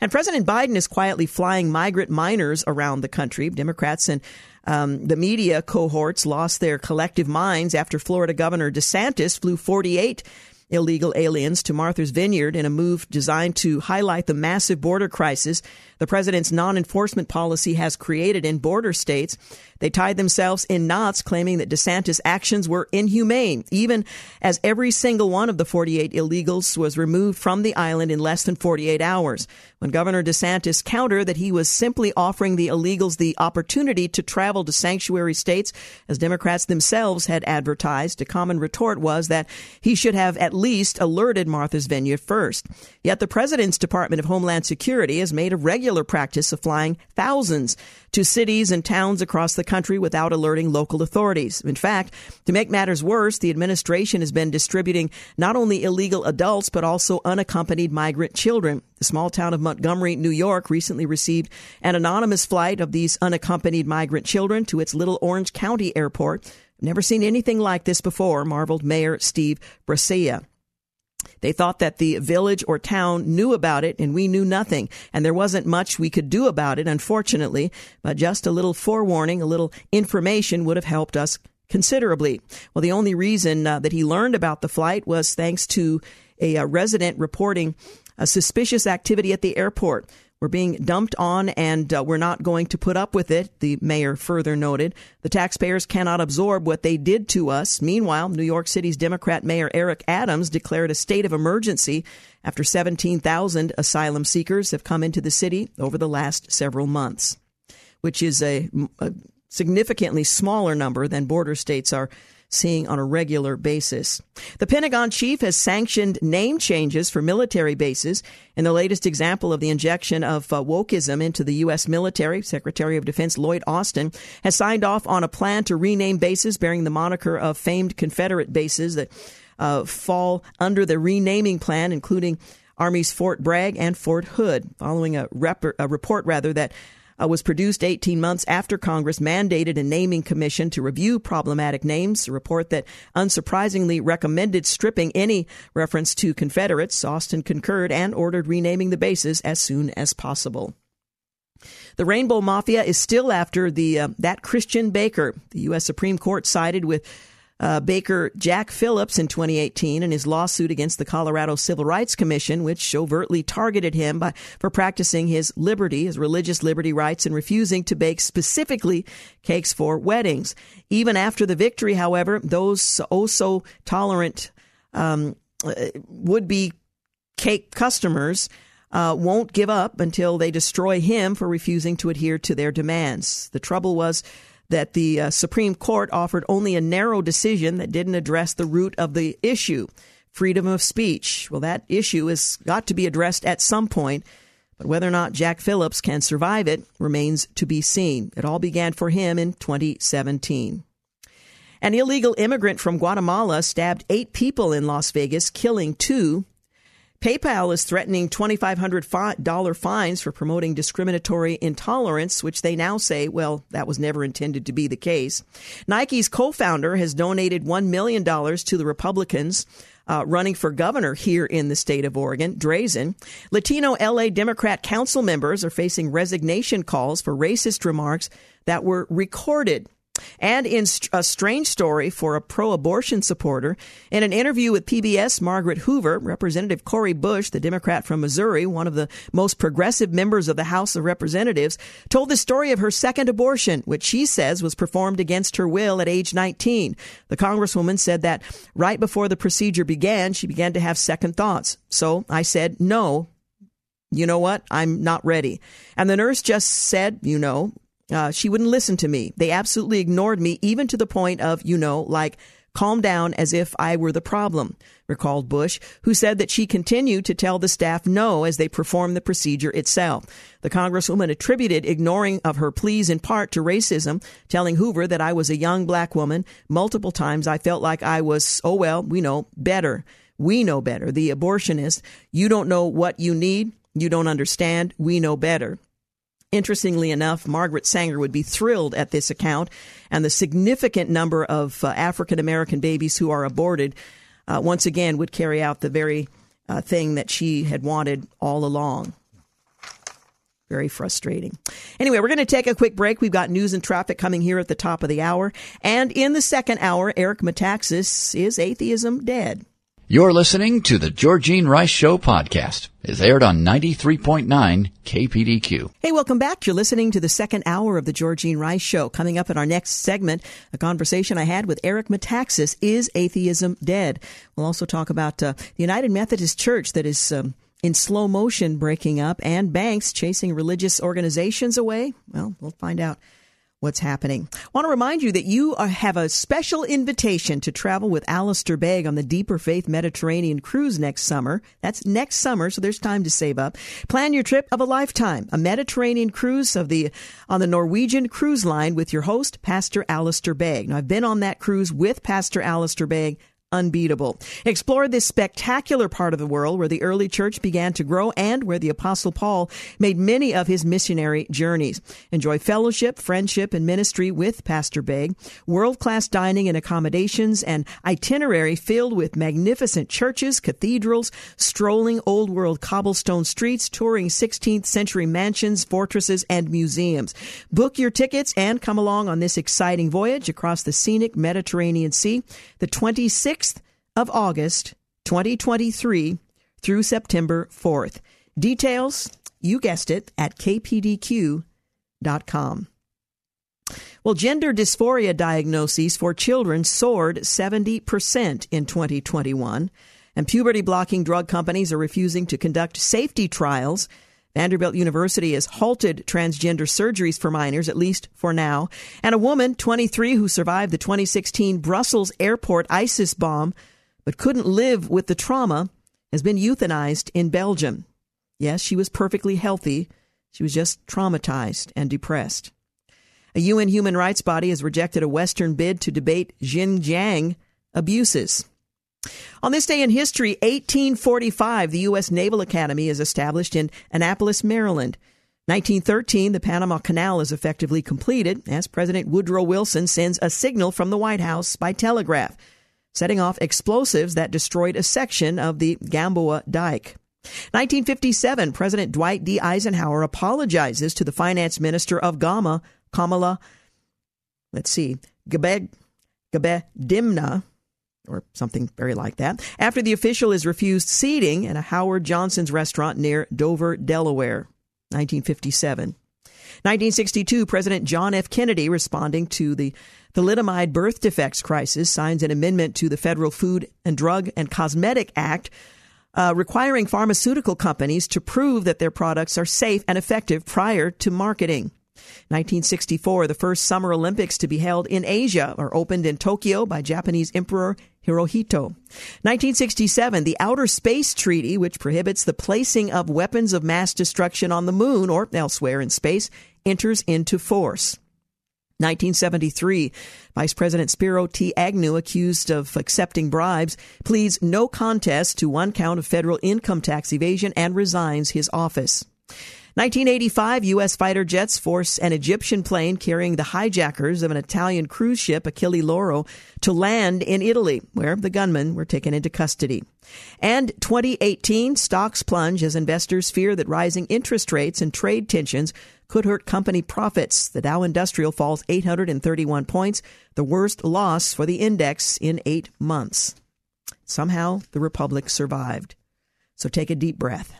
And President Biden is quietly flying migrant minors around the country. Democrats and um, the media cohorts lost their collective minds after Florida Governor DeSantis flew 48 illegal aliens to Martha's Vineyard in a move designed to highlight the massive border crisis the president's non enforcement policy has created in border states. They tied themselves in knots, claiming that DeSantis' actions were inhumane, even as every single one of the 48 illegals was removed from the island in less than 48 hours. When Governor DeSantis countered that he was simply offering the illegals the opportunity to travel to sanctuary states, as Democrats themselves had advertised, a common retort was that he should have at least alerted Martha's Vineyard first. Yet the president's Department of Homeland Security has made a regular regular practice of flying thousands to cities and towns across the country without alerting local authorities. In fact, to make matters worse, the administration has been distributing not only illegal adults, but also unaccompanied migrant children. The small town of Montgomery, New York, recently received an anonymous flight of these unaccompanied migrant children to its Little Orange County airport. Never seen anything like this before, marveled Mayor Steve Brescia. They thought that the village or town knew about it and we knew nothing. And there wasn't much we could do about it, unfortunately. But just a little forewarning, a little information would have helped us considerably. Well, the only reason uh, that he learned about the flight was thanks to a, a resident reporting a suspicious activity at the airport. We're being dumped on and uh, we're not going to put up with it, the mayor further noted. The taxpayers cannot absorb what they did to us. Meanwhile, New York City's Democrat Mayor Eric Adams declared a state of emergency after 17,000 asylum seekers have come into the city over the last several months, which is a, a significantly smaller number than border states are seeing on a regular basis. The Pentagon chief has sanctioned name changes for military bases. In the latest example of the injection of uh, wokeism into the U.S. military, Secretary of Defense Lloyd Austin has signed off on a plan to rename bases bearing the moniker of famed Confederate bases that uh, fall under the renaming plan, including Army's Fort Bragg and Fort Hood, following a, rep- a report rather that uh, was produced 18 months after Congress mandated a naming commission to review problematic names, a report that unsurprisingly recommended stripping any reference to Confederates. Austin concurred and ordered renaming the bases as soon as possible. The Rainbow Mafia is still after the uh, that Christian Baker. The U.S. Supreme Court sided with uh, Baker Jack Phillips in 2018 in his lawsuit against the Colorado Civil Rights Commission, which overtly targeted him by, for practicing his liberty, his religious liberty rights, and refusing to bake specifically cakes for weddings. Even after the victory, however, those oh so tolerant um, uh, would be cake customers. Uh, won't give up until they destroy him for refusing to adhere to their demands. The trouble was that the uh, Supreme Court offered only a narrow decision that didn't address the root of the issue freedom of speech. Well, that issue has got to be addressed at some point, but whether or not Jack Phillips can survive it remains to be seen. It all began for him in 2017. An illegal immigrant from Guatemala stabbed eight people in Las Vegas, killing two PayPal is threatening $2,500 fines for promoting discriminatory intolerance, which they now say, well, that was never intended to be the case. Nike's co founder has donated $1 million to the Republicans. Uh, running for governor here in the state of Oregon, Drazan. Latino LA Democrat council members are facing resignation calls for racist remarks that were recorded and in a strange story for a pro abortion supporter, in an interview with PBS, Margaret Hoover, Representative Cori Bush, the Democrat from Missouri, one of the most progressive members of the House of Representatives, told the story of her second abortion, which she says was performed against her will at age 19. The Congresswoman said that right before the procedure began, she began to have second thoughts. So I said, no, you know what? I'm not ready. And the nurse just said, you know, uh, she wouldn't listen to me. They absolutely ignored me, even to the point of, you know, like, calm down as if I were the problem, recalled Bush, who said that she continued to tell the staff no as they performed the procedure itself. The Congresswoman attributed ignoring of her pleas in part to racism, telling Hoover that I was a young black woman. Multiple times I felt like I was, oh well, we know better. We know better. The abortionist, you don't know what you need. You don't understand. We know better. Interestingly enough, Margaret Sanger would be thrilled at this account and the significant number of uh, African American babies who are aborted uh, once again would carry out the very uh, thing that she had wanted all along. Very frustrating. Anyway, we're going to take a quick break. We've got news and traffic coming here at the top of the hour. And in the second hour, Eric Metaxas is atheism dead? You're listening to the Georgene Rice Show podcast. It's aired on 93.9 KPDQ. Hey, welcome back. You're listening to the second hour of the Georgene Rice Show. Coming up in our next segment, a conversation I had with Eric Metaxas. Is atheism dead? We'll also talk about uh, the United Methodist Church that is um, in slow motion breaking up and banks chasing religious organizations away. Well, we'll find out what's happening. I want to remind you that you are, have a special invitation to travel with Alistair Begg on the Deeper Faith Mediterranean cruise next summer. That's next summer, so there's time to save up. Plan your trip of a lifetime, a Mediterranean cruise of the on the Norwegian Cruise Line with your host, Pastor Alistair Begg. Now, I've been on that cruise with Pastor Alistair Begg unbeatable. Explore this spectacular part of the world where the early church began to grow and where the Apostle Paul made many of his missionary journeys. Enjoy fellowship, friendship, and ministry with Pastor Begg, world class dining and accommodations, and itinerary filled with magnificent churches, cathedrals, strolling old world cobblestone streets, touring 16th century mansions, fortresses, and museums. Book your tickets and come along on this exciting voyage across the scenic Mediterranean Sea. The 26th 6th of August, 2023 through September 4th. Details, you guessed it, at kpdq.com. Well, gender dysphoria diagnoses for children soared 70% in 2021, and puberty blocking drug companies are refusing to conduct safety trials. Vanderbilt University has halted transgender surgeries for minors, at least for now. And a woman, 23, who survived the 2016 Brussels airport ISIS bomb but couldn't live with the trauma, has been euthanized in Belgium. Yes, she was perfectly healthy. She was just traumatized and depressed. A UN human rights body has rejected a Western bid to debate Xinjiang abuses. On this day in history, 1845, the U.S. Naval Academy is established in Annapolis, Maryland. 1913, the Panama Canal is effectively completed as President Woodrow Wilson sends a signal from the White House by telegraph, setting off explosives that destroyed a section of the Gamboa Dike. 1957, President Dwight D. Eisenhower apologizes to the finance minister of Ghana, Kamala, let's see, Gabe, Gabe Dimna, or something very like that, after the official is refused seating in a Howard Johnson's restaurant near Dover, Delaware, 1957. 1962, President John F. Kennedy, responding to the thalidomide birth defects crisis, signs an amendment to the Federal Food and Drug and Cosmetic Act uh, requiring pharmaceutical companies to prove that their products are safe and effective prior to marketing. 1964, the first Summer Olympics to be held in Asia are opened in Tokyo by Japanese Emperor Hirohito. 1967, the Outer Space Treaty, which prohibits the placing of weapons of mass destruction on the moon or elsewhere in space, enters into force. 1973, Vice President Spiro T. Agnew, accused of accepting bribes, pleads no contest to one count of federal income tax evasion and resigns his office. 1985, U.S. fighter jets force an Egyptian plane carrying the hijackers of an Italian cruise ship, Achille Lauro, to land in Italy, where the gunmen were taken into custody. And 2018, stocks plunge as investors fear that rising interest rates and trade tensions could hurt company profits. The Dow Industrial falls 831 points, the worst loss for the index in eight months. Somehow, the Republic survived. So take a deep breath.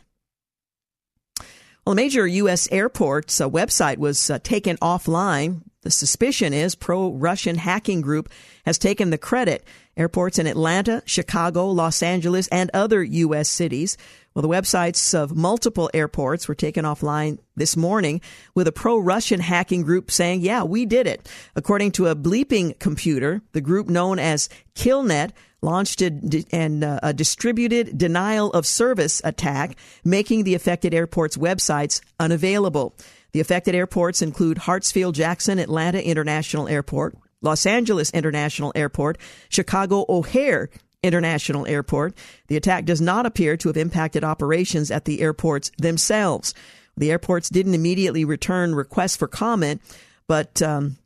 Well, a major U.S. airport's uh, website was uh, taken offline. The suspicion is pro Russian hacking group has taken the credit. Airports in Atlanta, Chicago, Los Angeles, and other U.S. cities. Well, the websites of multiple airports were taken offline this morning with a pro Russian hacking group saying, yeah, we did it. According to a bleeping computer, the group known as Killnet launched a, an, uh, a distributed denial of service attack, making the affected airports' websites unavailable. The affected airports include Hartsfield Jackson Atlanta International Airport, Los Angeles International Airport, Chicago O'Hare International Airport. The attack does not appear to have impacted operations at the airports themselves. The airports didn't immediately return requests for comment, but um,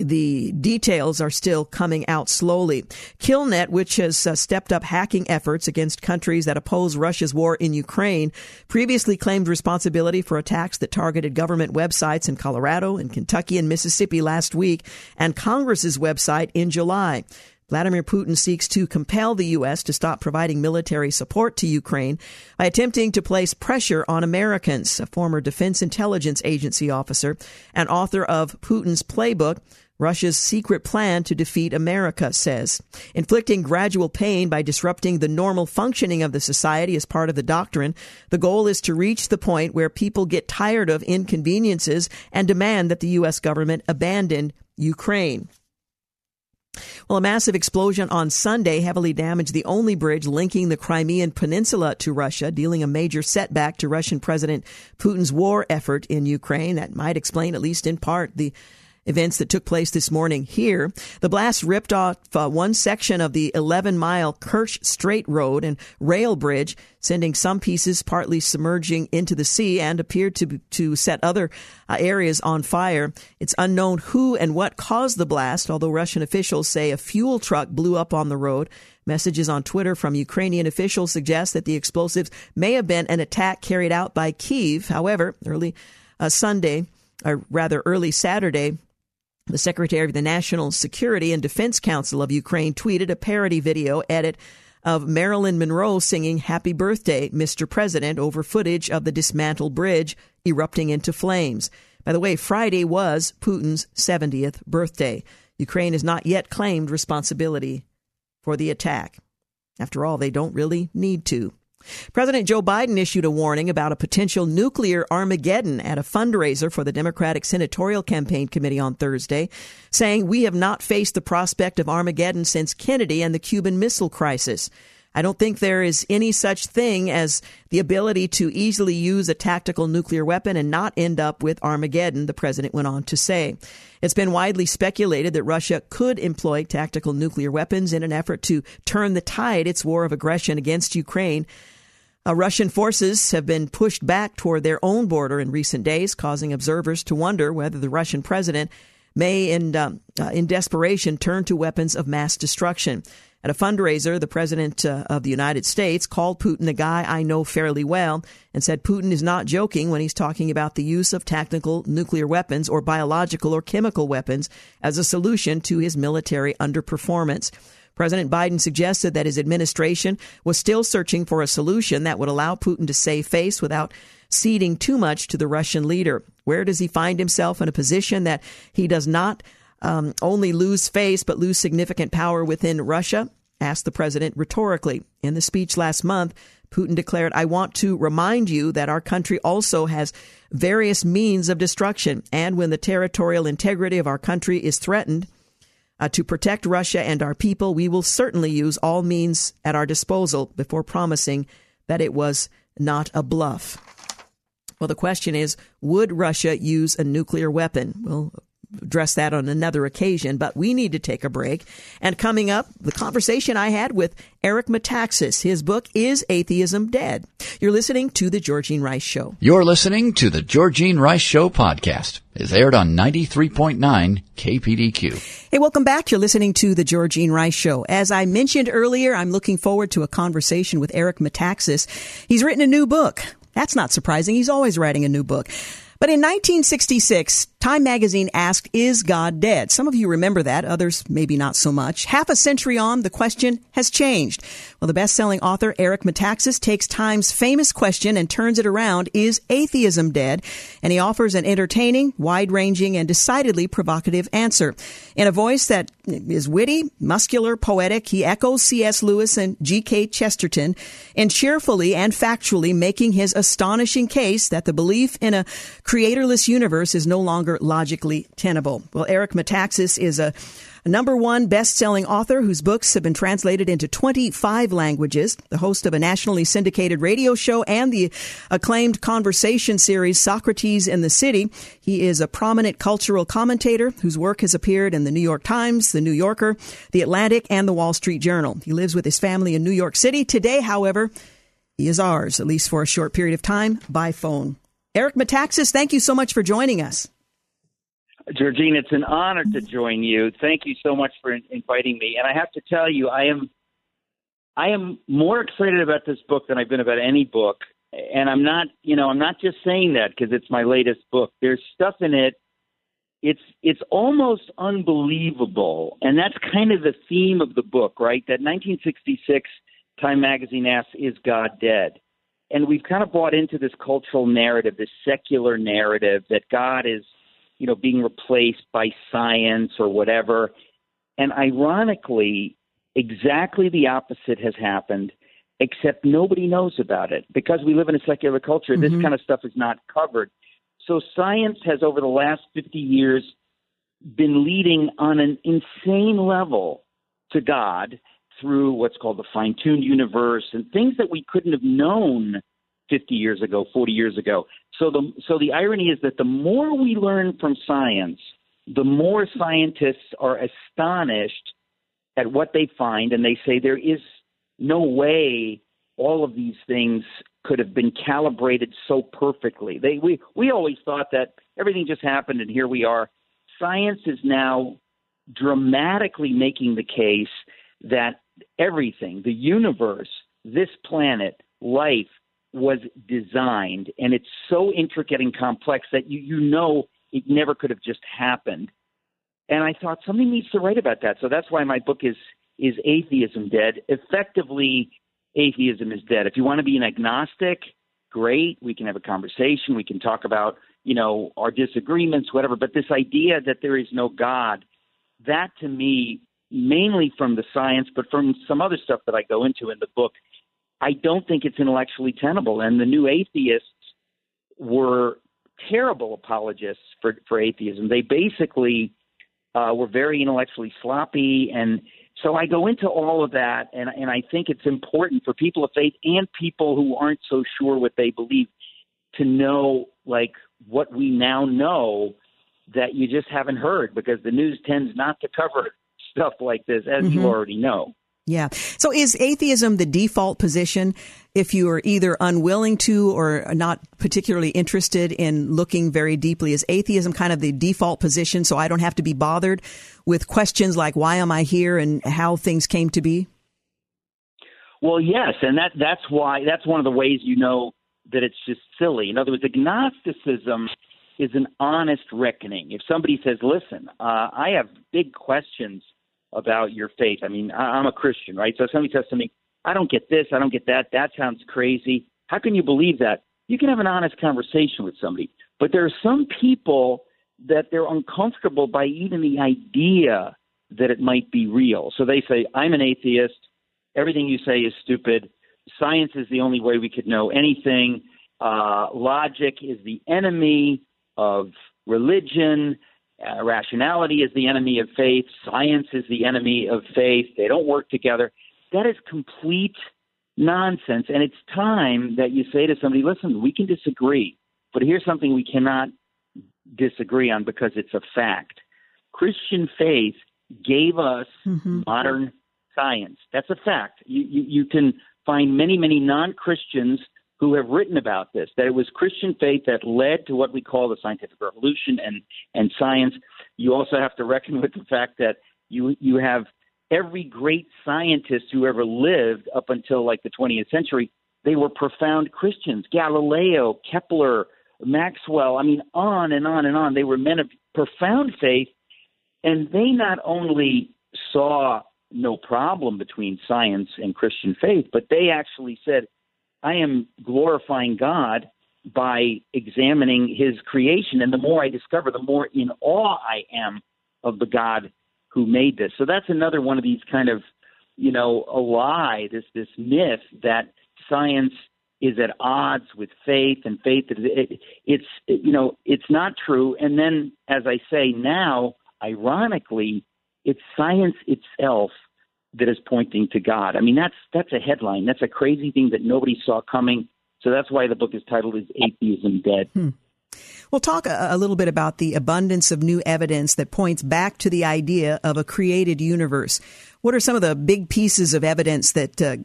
the details are still coming out slowly. Killnet, which has uh, stepped up hacking efforts against countries that oppose Russia's war in Ukraine, previously claimed responsibility for attacks that targeted government websites in Colorado and Kentucky and Mississippi last week and Congress's website in July. Vladimir Putin seeks to compel the U.S. to stop providing military support to Ukraine by attempting to place pressure on Americans. A former Defense Intelligence Agency officer and author of Putin's Playbook Russia's secret plan to defeat America says. Inflicting gradual pain by disrupting the normal functioning of the society is part of the doctrine. The goal is to reach the point where people get tired of inconveniences and demand that the U.S. government abandon Ukraine. Well, a massive explosion on Sunday heavily damaged the only bridge linking the Crimean Peninsula to Russia, dealing a major setback to Russian President Putin's war effort in Ukraine. That might explain, at least in part, the events that took place this morning here. The blast ripped off uh, one section of the 11 mile Kerch Strait Road and rail bridge, sending some pieces partly submerging into the sea and appeared to, to set other uh, areas on fire. It's unknown who and what caused the blast, although Russian officials say a fuel truck blew up on the road. Messages on Twitter from Ukrainian officials suggest that the explosives may have been an attack carried out by Kiev. However, early uh, Sunday, or rather early Saturday, the Secretary of the National Security and Defense Council of Ukraine tweeted a parody video edit of Marilyn Monroe singing Happy Birthday, Mr. President, over footage of the dismantled bridge erupting into flames. By the way, Friday was Putin's 70th birthday. Ukraine has not yet claimed responsibility for the attack. After all, they don't really need to. President Joe Biden issued a warning about a potential nuclear Armageddon at a fundraiser for the Democratic Senatorial Campaign Committee on Thursday, saying, We have not faced the prospect of Armageddon since Kennedy and the Cuban Missile Crisis. I don't think there is any such thing as the ability to easily use a tactical nuclear weapon and not end up with Armageddon, the president went on to say. It's been widely speculated that Russia could employ tactical nuclear weapons in an effort to turn the tide its war of aggression against Ukraine. Uh, Russian forces have been pushed back toward their own border in recent days, causing observers to wonder whether the Russian president may, in, um, uh, in desperation, turn to weapons of mass destruction. At a fundraiser, the President uh, of the United States called Putin a guy I know fairly well and said Putin is not joking when he's talking about the use of tactical nuclear weapons or biological or chemical weapons as a solution to his military underperformance. President Biden suggested that his administration was still searching for a solution that would allow Putin to save face without ceding too much to the Russian leader. Where does he find himself in a position that he does not um, only lose face but lose significant power within Russia? asked the president rhetorically. In the speech last month, Putin declared, I want to remind you that our country also has various means of destruction, and when the territorial integrity of our country is threatened, uh, to protect Russia and our people, we will certainly use all means at our disposal before promising that it was not a bluff. Well, the question is would Russia use a nuclear weapon? We'll address that on another occasion, but we need to take a break. And coming up, the conversation I had with Eric Metaxas. His book is Atheism Dead. You're listening to The Georgene Rice Show. You're listening to The Georgene Rice Show podcast. Is aired on 93.9 KPDQ. Hey, welcome back. You're listening to The Georgene Rice Show. As I mentioned earlier, I'm looking forward to a conversation with Eric Metaxas. He's written a new book. That's not surprising. He's always writing a new book. But in 1966, Time magazine asked, Is God dead? Some of you remember that, others maybe not so much. Half a century on, the question has changed. Well, the best selling author Eric Metaxas takes Time's famous question and turns it around Is atheism dead? And he offers an entertaining, wide ranging, and decidedly provocative answer. In a voice that is witty, muscular, poetic, he echoes C.S. Lewis and G.K. Chesterton, and cheerfully and factually making his astonishing case that the belief in a creatorless universe is no longer longer logically tenable. Well, Eric Metaxas is a number one best-selling author whose books have been translated into 25 languages, the host of a nationally syndicated radio show and the acclaimed conversation series Socrates in the City. He is a prominent cultural commentator whose work has appeared in the New York Times, the New Yorker, the Atlantic, and the Wall Street Journal. He lives with his family in New York City. Today, however, he is ours, at least for a short period of time, by phone. Eric Metaxas, thank you so much for joining us. Georgene, it's an honor to join you. Thank you so much for inviting me. And I have to tell you, I am I am more excited about this book than I've been about any book. And I'm not, you know, I'm not just saying that because it's my latest book. There's stuff in it. It's it's almost unbelievable, and that's kind of the theme of the book, right? That 1966 Time magazine asks, "Is God dead?" And we've kind of bought into this cultural narrative, this secular narrative that God is you know, being replaced by science or whatever. And ironically, exactly the opposite has happened, except nobody knows about it. Because we live in a secular culture, mm-hmm. this kind of stuff is not covered. So science has, over the last 50 years, been leading on an insane level to God through what's called the fine tuned universe and things that we couldn't have known 50 years ago, 40 years ago. So the so the irony is that the more we learn from science, the more scientists are astonished at what they find, and they say there is no way all of these things could have been calibrated so perfectly. They we we always thought that everything just happened and here we are. Science is now dramatically making the case that everything, the universe, this planet, life was designed and it's so intricate and complex that you you know it never could have just happened. And I thought something needs to write about that. So that's why my book is is atheism dead? Effectively atheism is dead. If you want to be an agnostic, great. We can have a conversation. We can talk about, you know, our disagreements, whatever. But this idea that there is no God, that to me, mainly from the science, but from some other stuff that I go into in the book, I don't think it's intellectually tenable. And the new atheists were terrible apologists for, for atheism. They basically uh, were very intellectually sloppy and so I go into all of that, and, and I think it's important for people of faith and people who aren't so sure what they believe to know, like, what we now know that you just haven't heard because the news tends not to cover stuff like this, as mm-hmm. you already know. Yeah. So is atheism the default position if you are either unwilling to or not particularly interested in looking very deeply? Is atheism kind of the default position so I don't have to be bothered with questions like why am I here and how things came to be? Well, yes, and that that's why that's one of the ways you know that it's just silly. In other words, agnosticism is an honest reckoning. If somebody says, "Listen, uh, I have big questions about your faith. I mean, I, I'm a Christian, right? So if somebody says to me, I don't get this, I don't get that, that sounds crazy. How can you believe that? You can have an honest conversation with somebody. But there are some people that they're uncomfortable by even the idea that it might be real. So they say, I'm an atheist. Everything you say is stupid. Science is the only way we could know anything. Uh, logic is the enemy of religion. Uh, rationality is the enemy of faith. Science is the enemy of faith. They don't work together. That is complete nonsense. And it's time that you say to somebody, listen, we can disagree, but here's something we cannot disagree on because it's a fact. Christian faith gave us mm-hmm. modern science. That's a fact. You, you, you can find many, many non Christians who have written about this, that it was Christian faith that led to what we call the scientific revolution and, and science. You also have to reckon with the fact that you, you have every great scientist who ever lived up until like the 20th century, they were profound Christians. Galileo, Kepler, Maxwell, I mean, on and on and on. They were men of profound faith, and they not only saw no problem between science and Christian faith, but they actually said, I am glorifying God by examining his creation. And the more I discover, the more in awe I am of the God who made this. So that's another one of these kind of, you know, a lie, this this myth that science is at odds with faith and faith it, it's it, you know it's not true and then as i say now ironically it's science itself that is pointing to God. I mean, that's that's a headline. That's a crazy thing that nobody saw coming. So that's why the book is titled "Is Atheism Dead?" Hmm. We'll talk a, a, little bit about the abundance of new evidence that points back to the idea of a created universe. What are some of the big pieces of evidence that uh,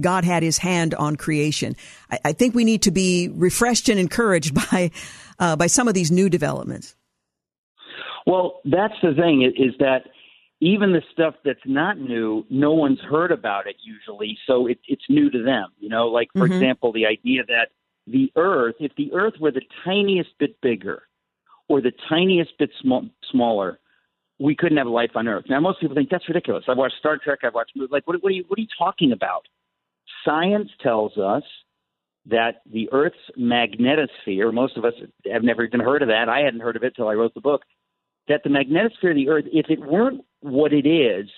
God had His hand on creation? I, I, think we need to be refreshed and encouraged by uh, by some of these new developments. Well, that's the thing is that even the stuff that's not new, no one's heard about it usually, so it, it's new to them. You know, like for mm-hmm. example, the idea that the Earth, if the Earth were the tiniest bit bigger or the tiniest bit sm- smaller, we couldn't have life on Earth. Now, most people think that's ridiculous. I've watched Star Trek. I've watched movies. like what, what are you what are you talking about? Science tells us that the Earth's magnetosphere. Most of us have never even heard of that. I hadn't heard of it till I wrote the book that the magnetosphere of the Earth, if it weren't what it is,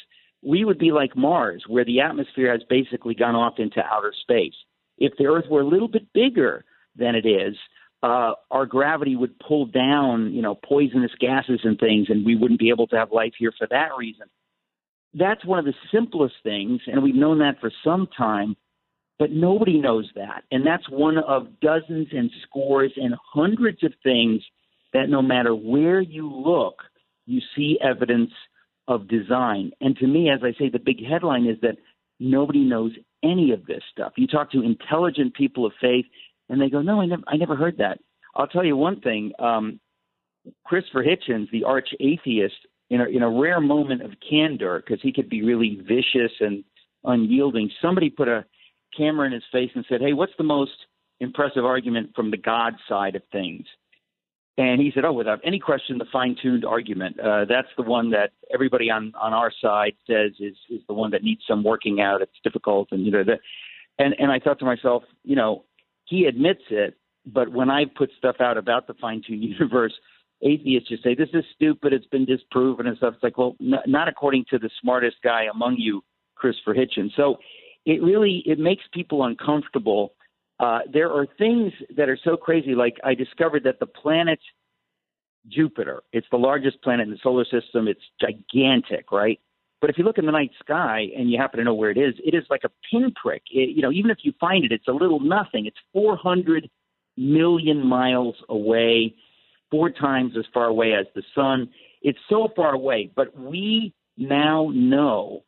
we would be like Mars, where the atmosphere has basically gone off into outer space. If the Earth were a little bit bigger than it is, uh, our gravity would pull down, you know, poisonous gases and things, and we wouldn't be able to have life here for that reason. That's one of the simplest things, and we've known that for some time, but nobody knows that. And that's one of dozens and scores and hundreds of things that no matter where you look, you see evidence of design. And to me, as I say, the big headline is that nobody knows any of this stuff. You talk to intelligent people of faith, and they go, "No, I never, I never heard that." I'll tell you one thing. Um, Christopher Hitchens, the arch atheist, in a, in a rare moment of candor, because he could be really vicious and unyielding, somebody put a camera in his face and said, Hey, what's the most impressive argument from the God side of things? And he said, Oh, without any question, the fine tuned argument. Uh, that's the one that everybody on, on our side says is, is the one that needs some working out. It's difficult. And, you know, that, and, and I thought to myself, you know, he admits it, but when I put stuff out about the fine tuned universe, atheists just say this is stupid. It's been disproven and stuff. It's like, well, n- not according to the smartest guy among you, Christopher Hitchens. So it really it makes people uncomfortable. Uh, there are things that are so crazy. Like I discovered that the planet Jupiter, it's the largest planet in the solar system. It's gigantic, right? But if you look in the night sky and you happen to know where it is, it is like a pinprick. It, you know, even if you find it, it's a little nothing. It's 400 million miles away four times as far away as the sun. It's so far away, but we now know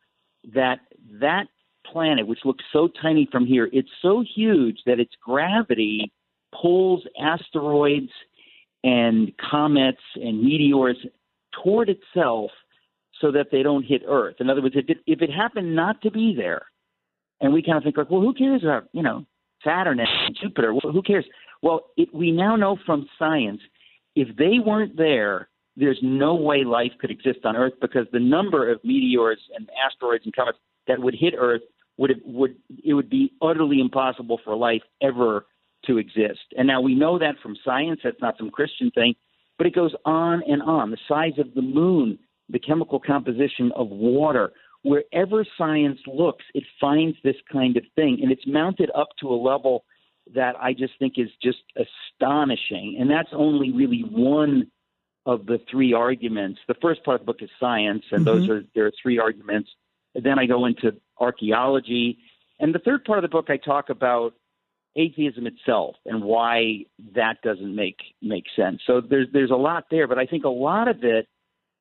that that planet, which looks so tiny from here, it's so huge that its gravity pulls asteroids and comets and meteors toward itself so that they don't hit Earth. In other words, if it, if it happened not to be there, and we kind of think like, well, who cares about you know Saturn and Jupiter? Well, who cares? Well, it, we now know from science if they weren't there, there's no way life could exist on Earth because the number of meteors and asteroids and comets that would hit Earth would it would it would be utterly impossible for life ever to exist. And now we know that from science. That's not some Christian thing, but it goes on and on. The size of the moon, the chemical composition of water. Wherever science looks, it finds this kind of thing, and it's mounted up to a level that I just think is just astonishing. And that's only really one of the three arguments. The first part of the book is science, and mm-hmm. those are there are three arguments. And then I go into archaeology, and the third part of the book I talk about atheism itself and why that doesn't make make sense. So there's there's a lot there, but I think a lot of it,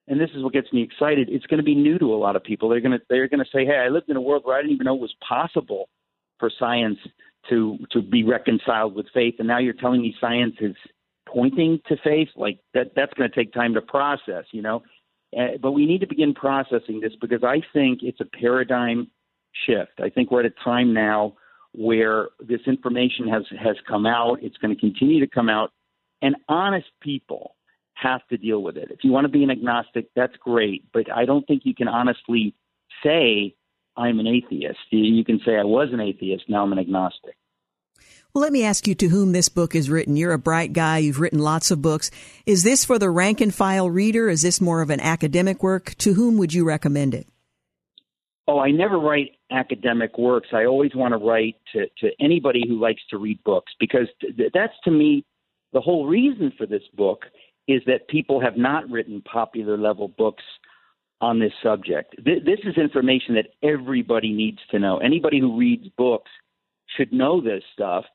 and this is what gets me excited. It's going to be new to a lot of people. They're going to they're going to say, "Hey, I lived in a world where I didn't even know it was possible for science to to be reconciled with faith, and now you're telling me science is pointing to faith. Like that, that's going to take time to process, you know. Uh, but we need to begin processing this because I think it's a paradigm shift. I think we're at a time now where this information has has come out. It's going to continue to come out, and honest people have to deal with it. If you want to be an agnostic, that's great, but I don't think you can honestly say I'm an atheist. You can say I was an atheist, now I'm an agnostic. Well, let me ask you to whom this book is written. You're a bright guy. You've written lots of books. Is this for the rank and file reader? Is this more of an academic work? To whom would you recommend it? Oh, I never write academic works. I always want to write to, to anybody who likes to read books because th- that's to me the whole reason for this book is that people have not written popular level books on this subject. Th- this is information that everybody needs to know. Anybody who reads books should know this stuff,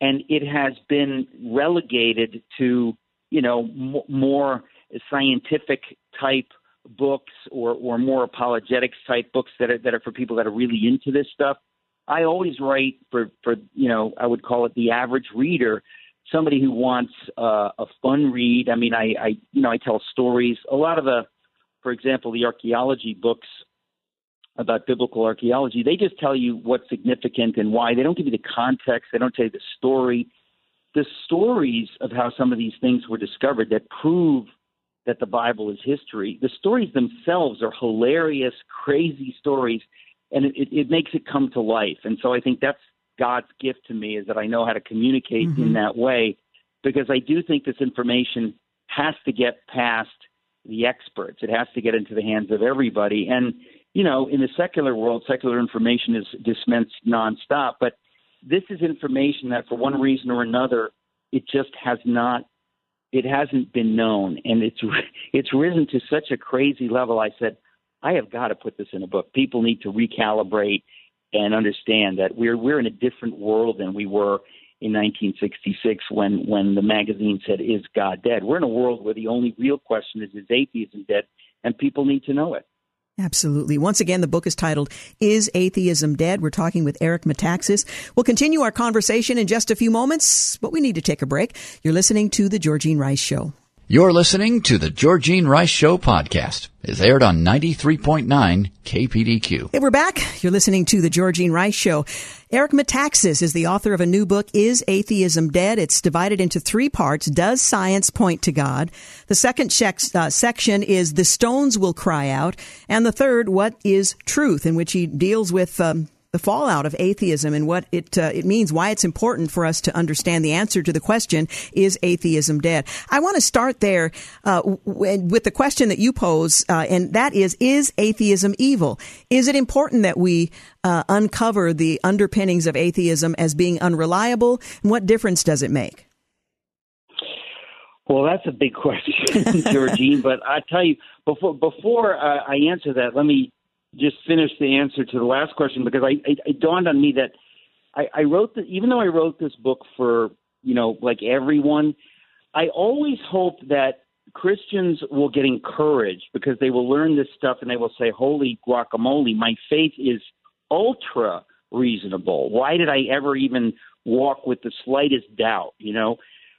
and it has been relegated to you know m- more scientific type books or or more apologetics type books that are that are for people that are really into this stuff. I always write for for you know I would call it the average reader, somebody who wants uh, a fun read. I mean I I you know I tell stories. A lot of the for example, the archaeology books about biblical archaeology, they just tell you what's significant and why. They don't give you the context, they don't tell you the story. The stories of how some of these things were discovered that prove that the Bible is history, the stories themselves are hilarious, crazy stories, and it, it makes it come to life. And so I think that's God's gift to me is that I know how to communicate mm-hmm. in that way because I do think this information has to get past the experts. It has to get into the hands of everybody. And, you know, in the secular world, secular information is dispensed nonstop. But this is information that, for one reason or another, it just has not, it hasn't been known, and it's it's risen to such a crazy level. I said, I have got to put this in a book. People need to recalibrate and understand that we're we're in a different world than we were in 1966 when when the magazine said, "Is God dead?" We're in a world where the only real question is, "Is atheism dead?" and people need to know it. Absolutely. Once again, the book is titled Is Atheism Dead? We're talking with Eric Metaxas. We'll continue our conversation in just a few moments, but we need to take a break. You're listening to The Georgene Rice Show. You're listening to the Georgene Rice Show podcast. It's aired on 93.9 KPDQ. Hey, we're back. You're listening to the Georgene Rice Show. Eric Metaxas is the author of a new book, Is Atheism Dead? It's divided into three parts. Does science point to God? The second uh, section is The Stones Will Cry Out. And the third, What is Truth? in which he deals with um, the fallout of atheism and what it uh, it means, why it's important for us to understand the answer to the question: Is atheism dead? I want to start there uh, with the question that you pose, uh, and that is: Is atheism evil? Is it important that we uh, uncover the underpinnings of atheism as being unreliable? And what difference does it make? Well, that's a big question, Georgene. but I tell you, before before uh, I answer that, let me just finish the answer to the last question because I, it, it dawned on me that I, I wrote the, even though I wrote this book for you know like everyone, I always hope that Christians will get encouraged because they will learn this stuff and they will say, "Holy guacamole, my faith is ultra reasonable. Why did I ever even walk with the slightest doubt?" You know.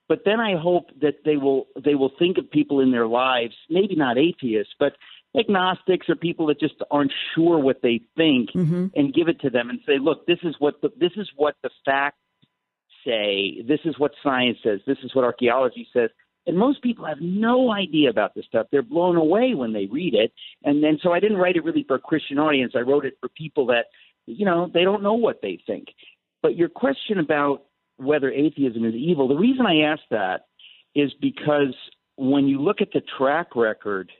But then I hope that they will they will think of people in their lives, maybe not atheists, but agnostics or people that just aren't sure what they think mm-hmm. and give it to them and say look this is what the this is what the facts say. This is what science says. This is what archaeology says. And most people have no idea about this stuff. They're blown away when they read it. And then so i didn't write it really for a christian audience. I wrote it for people that you know they don't know what they think. But your question about whether atheism is evil the reason i ask that is because when you look at the track record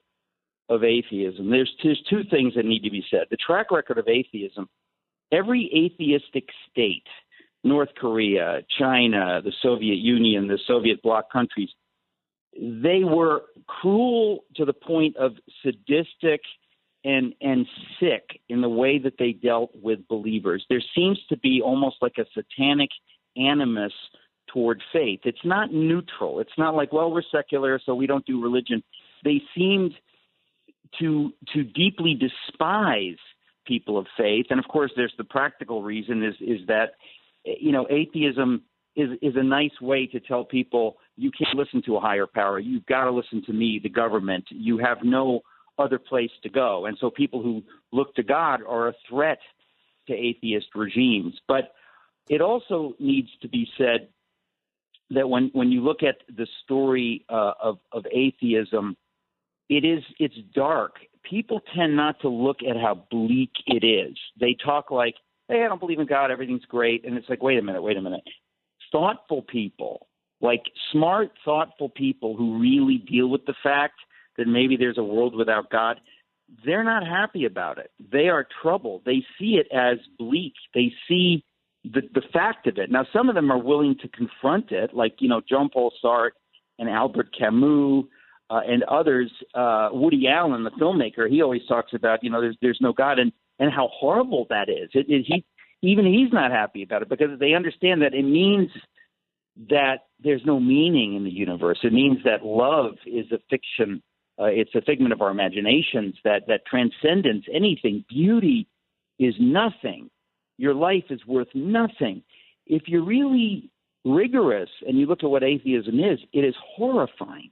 of atheism. There's, there's two things that need to be said. The track record of atheism, every atheistic state, North Korea, China, the Soviet Union, the Soviet bloc countries, they were cruel to the point of sadistic and and sick in the way that they dealt with believers. There seems to be almost like a satanic animus toward faith. It's not neutral. It's not like, well, we're secular, so we don't do religion. They seemed to to deeply despise people of faith. And of course, there's the practical reason is is that you know atheism is is a nice way to tell people you can't listen to a higher power. You've got to listen to me, the government. You have no other place to go. And so people who look to God are a threat to atheist regimes. But it also needs to be said that when when you look at the story uh, of of atheism it is it's dark. People tend not to look at how bleak it is. They talk like, "Hey, I don't believe in God. Everything's great," and it's like, "Wait a minute, wait a minute." Thoughtful people, like smart, thoughtful people who really deal with the fact that maybe there's a world without God, they're not happy about it. They are troubled. They see it as bleak. They see the the fact of it. Now, some of them are willing to confront it, like you know Jean Paul Sartre and Albert Camus uh, and others, uh, Woody Allen, the filmmaker, he always talks about, you know, there's there's no God and and how horrible that is. It, it, he even he's not happy about it because they understand that it means that there's no meaning in the universe. It means that love is a fiction. Uh, it's a figment of our imaginations. That that transcendence, anything, beauty, is nothing. Your life is worth nothing. If you're really rigorous and you look at what atheism is, it is horrifying.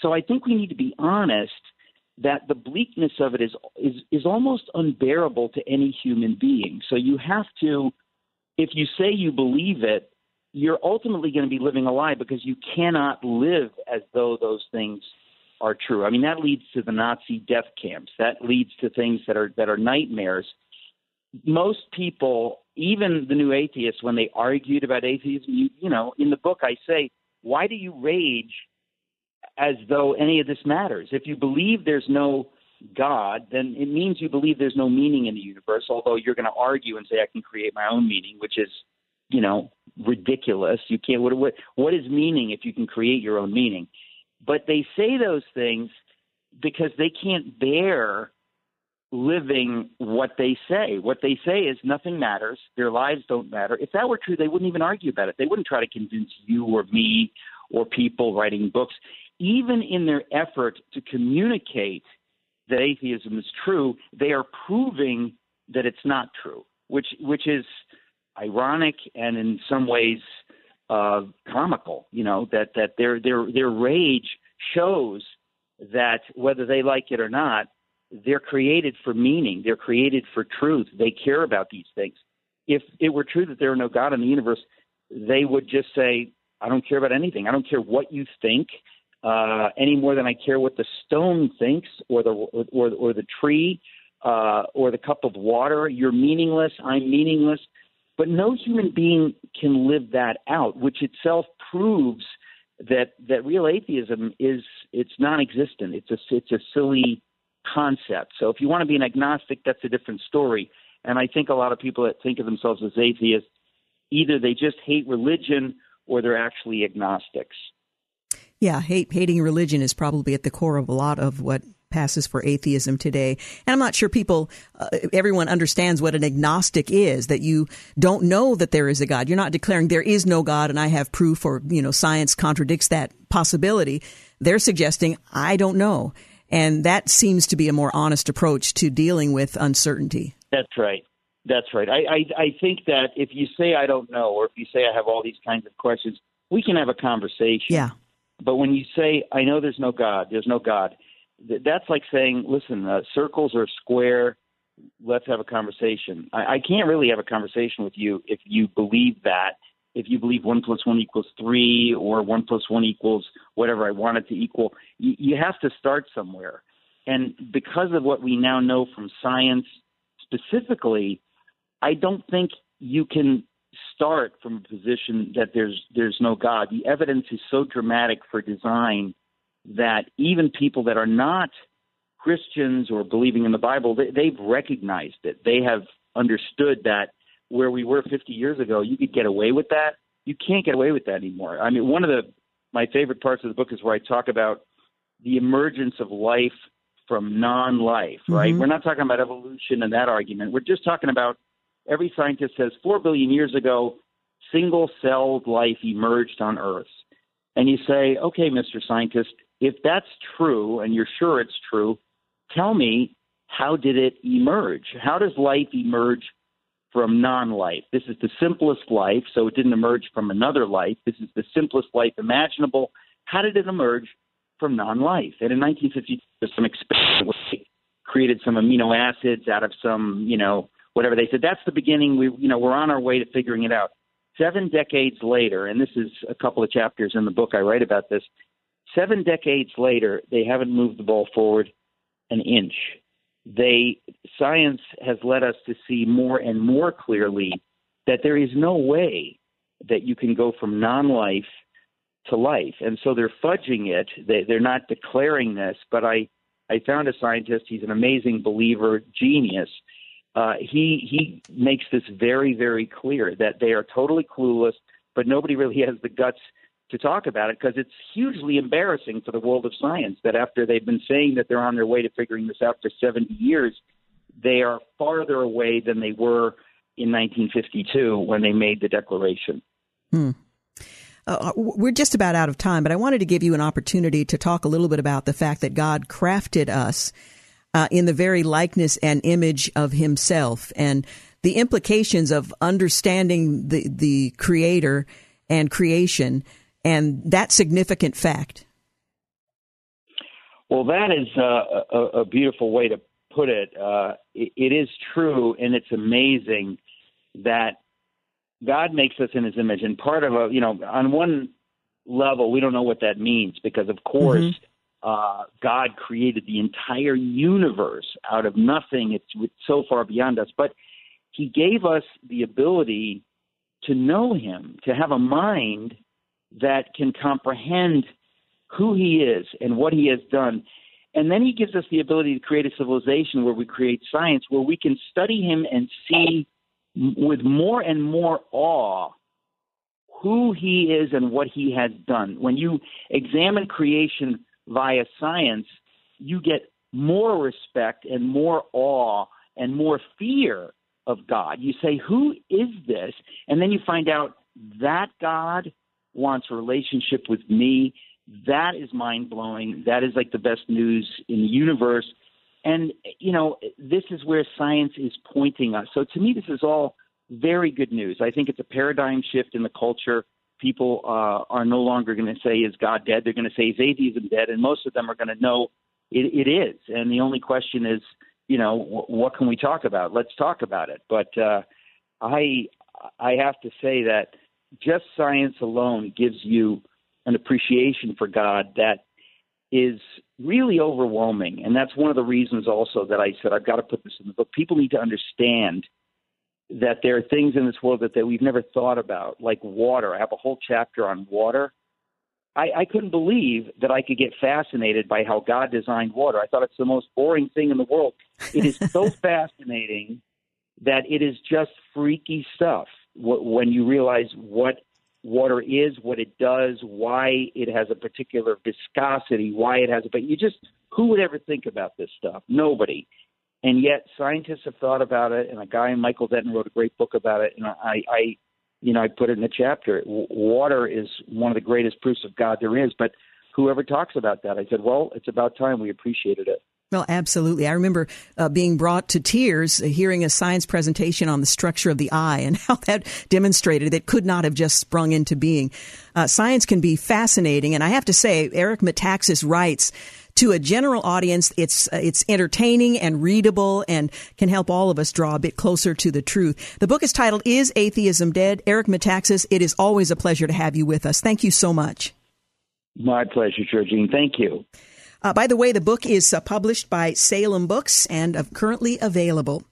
So I think we need to be honest that the bleakness of it is is is almost unbearable to any human being. So you have to if you say you believe it, you're ultimately going to be living a lie because you cannot live as though those things are true. I mean that leads to the Nazi death camps. That leads to things that are that are nightmares. Most people, even the new atheists, when they argued about atheism, you, you know, in the book I say, why do you rage as though any of this matters. If you believe there's no God, then it means you believe there's no meaning in the universe, although you're going to argue and say, I can create my own meaning, which is, you know, ridiculous. You can't, what, what, what is meaning if you can create your own meaning? But they say those things because they can't bear living what they say. What they say is nothing matters. Their lives don't matter. If that were true, they wouldn't even argue about it. They wouldn't try to convince you or me or people writing books. Even in their effort to communicate that atheism is true, they are proving that it's not true, which which is ironic and in some ways uh, comical. You know that that their their their rage shows that whether they like it or not, they're created for meaning. They're created for truth. They care about these things. If it were true that there are no God in the universe, they would just say, "I don't care about anything. I don't care what you think." Uh, any more than I care what the stone thinks, or the or, or the tree, uh, or the cup of water. You're meaningless. I'm meaningless. But no human being can live that out, which itself proves that that real atheism is it's non-existent. It's a it's a silly concept. So if you want to be an agnostic, that's a different story. And I think a lot of people that think of themselves as atheists, either they just hate religion or they're actually agnostics. Yeah, hate, hating religion is probably at the core of a lot of what passes for atheism today. And I'm not sure people, uh, everyone understands what an agnostic is, that you don't know that there is a God. You're not declaring there is no God and I have proof or, you know, science contradicts that possibility. They're suggesting, I don't know. And that seems to be a more honest approach to dealing with uncertainty. That's right. That's right. I, I, I think that if you say I don't know, or if you say I have all these kinds of questions, we can have a conversation. Yeah. But when you say I know there's no God, there's no God, that's like saying, listen, uh, circles are square. Let's have a conversation. I, I can't really have a conversation with you if you believe that. If you believe one plus one equals three, or one plus one equals whatever I want it to equal, you, you have to start somewhere. And because of what we now know from science specifically, I don't think you can start from a position that there's there's no God. The evidence is so dramatic for design that even people that are not Christians or believing in the Bible, they, they've recognized it. They have understood that where we were 50 years ago, you could get away with that. You can't get away with that anymore. I mean, one of the my favorite parts of the book is where I talk about the emergence of life from non-life. Right? Mm-hmm. We're not talking about evolution and that argument. We're just talking about every scientist says four billion years ago, single-celled life emerged on Earth. And you say, okay, Mr. Scientist, if that's true and you're sure it's true, tell me how did it emerge? How does life emerge from non life? This is the simplest life, so it didn't emerge from another life. This is the simplest life imaginable. How did it emerge from non life? And in 1950, there's some experiment created some amino acids out of some, you know, whatever. They said that's the beginning. We, you know, we're on our way to figuring it out. Seven decades later, and this is a couple of chapters in the book I write about this. Seven decades later, they haven't moved the ball forward an inch. They science has led us to see more and more clearly that there is no way that you can go from non-life to life, and so they're fudging it. They, they're not declaring this, but I I found a scientist. He's an amazing believer, genius. Uh, he he makes this very very clear that they are totally clueless, but nobody really has the guts to talk about it because it's hugely embarrassing for the world of science that after they've been saying that they're on their way to figuring this out for 70 years, they are farther away than they were in 1952 when they made the declaration. Hmm. Uh, we're just about out of time, but I wanted to give you an opportunity to talk a little bit about the fact that God crafted us uh, in the very likeness and image of Himself, and the implications of understanding the the Creator and creation and that significant fact? Well, that is uh, a, a, beautiful way to put it. Uh, it. It is true, and it's amazing that God makes us in His image. And part of a, you know, on one level, we don't know what that means because, of course, mm-hmm. Uh, God created the entire universe out of nothing. It's so far beyond us, but He gave us the ability to know Him, to have a mind that can comprehend who he is and what he has done. And then he gives us the ability to create a civilization where we create science, where we can study him and see with more and more awe who he is and what he has done. When you examine creation via science, you get more respect and more awe and more fear of God. You say, Who is this? And then you find out that God wants a relationship with me. That is mind blowing. That is like the best news in the universe. And, you know, this is where science is pointing us. So to me, this is all very good news. I think it's a paradigm shift in the culture. People uh, are no longer going to say, Is God dead? They're going to say, Is atheism dead? And most of them are going to know it, it is. And the only question is, you know, w- what can we talk about? Let's talk about it. But uh, I, I have to say that just science alone gives you an appreciation for God that is really overwhelming. And that's one of the reasons also that I said I've got to put this in the book. People need to understand that there are things in this world that, that we've never thought about, like water. I have a whole chapter on water. I, I couldn't believe that I could get fascinated by how God designed water. I thought it's the most boring thing in the world. It is so fascinating that it is just freaky stuff when you realize what water is, what it does, why it has a particular viscosity, why it has a. But you just who would ever think about this stuff? Nobody. And yet scientists have thought about it, and a guy Michael Denton wrote a great book about it. And I, I you know, I put it in a chapter. water is one of the greatest proofs of God there is. But whoever talks about that, I said, well, it's about time we appreciated it. Well, absolutely. I remember uh, being brought to tears uh, hearing a science presentation on the structure of the eye and how that demonstrated it could not have just sprung into being. Uh, science can be fascinating, and I have to say, Eric Metaxas writes to a general audience, it's uh, it's entertaining and readable and can help all of us draw a bit closer to the truth. The book is titled "Is Atheism Dead?" Eric Metaxas, it is always a pleasure to have you with us. Thank you so much. My pleasure, Georgene. Thank you. Uh, by the way, the book is uh, published by Salem Books and uh, currently available.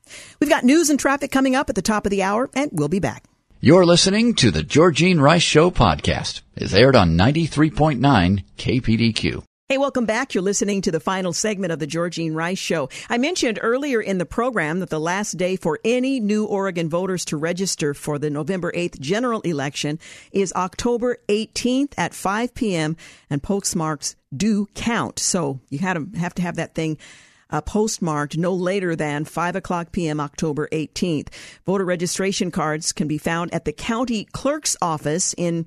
We've got news and traffic coming up at the top of the hour, and we'll be back. You're listening to the Georgene Rice Show podcast. It's aired on 93.9 KPDQ. Hey, welcome back. You're listening to the final segment of the Georgene Rice Show. I mentioned earlier in the program that the last day for any new Oregon voters to register for the November 8th general election is October 18th at 5 p.m. and postmarks do count. So you have to have that thing uh, postmarked no later than 5 o'clock p.m. October 18th. Voter registration cards can be found at the county clerk's office in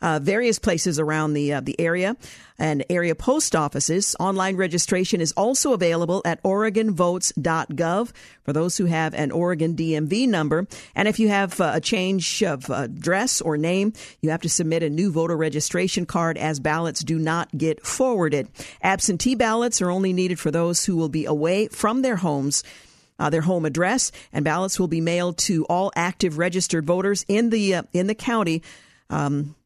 uh, various places around the uh, the area and area post offices. Online registration is also available at OregonVotes.gov for those who have an Oregon DMV number. And if you have uh, a change of address or name, you have to submit a new voter registration card as ballots do not get forwarded. Absentee ballots are only needed for those who will be away from their homes uh, their home address, and ballots will be mailed to all active registered voters in the uh, in the county. Um,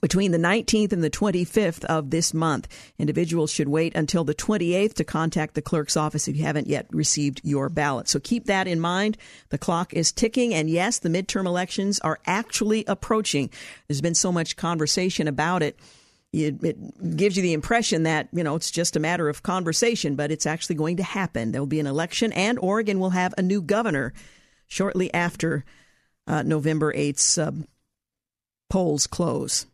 between the 19th and the 25th of this month. Individuals should wait until the 28th to contact the clerk's office if you haven't yet received your ballot. So keep that in mind. The clock is ticking, and yes, the midterm elections are actually approaching. There's been so much conversation about it. It, it, gives you the impression that you know it's just a matter of conversation, but it's actually going to happen. There will be an election, and Oregon will have a new governor shortly after uh, November 8th's uh, polls close.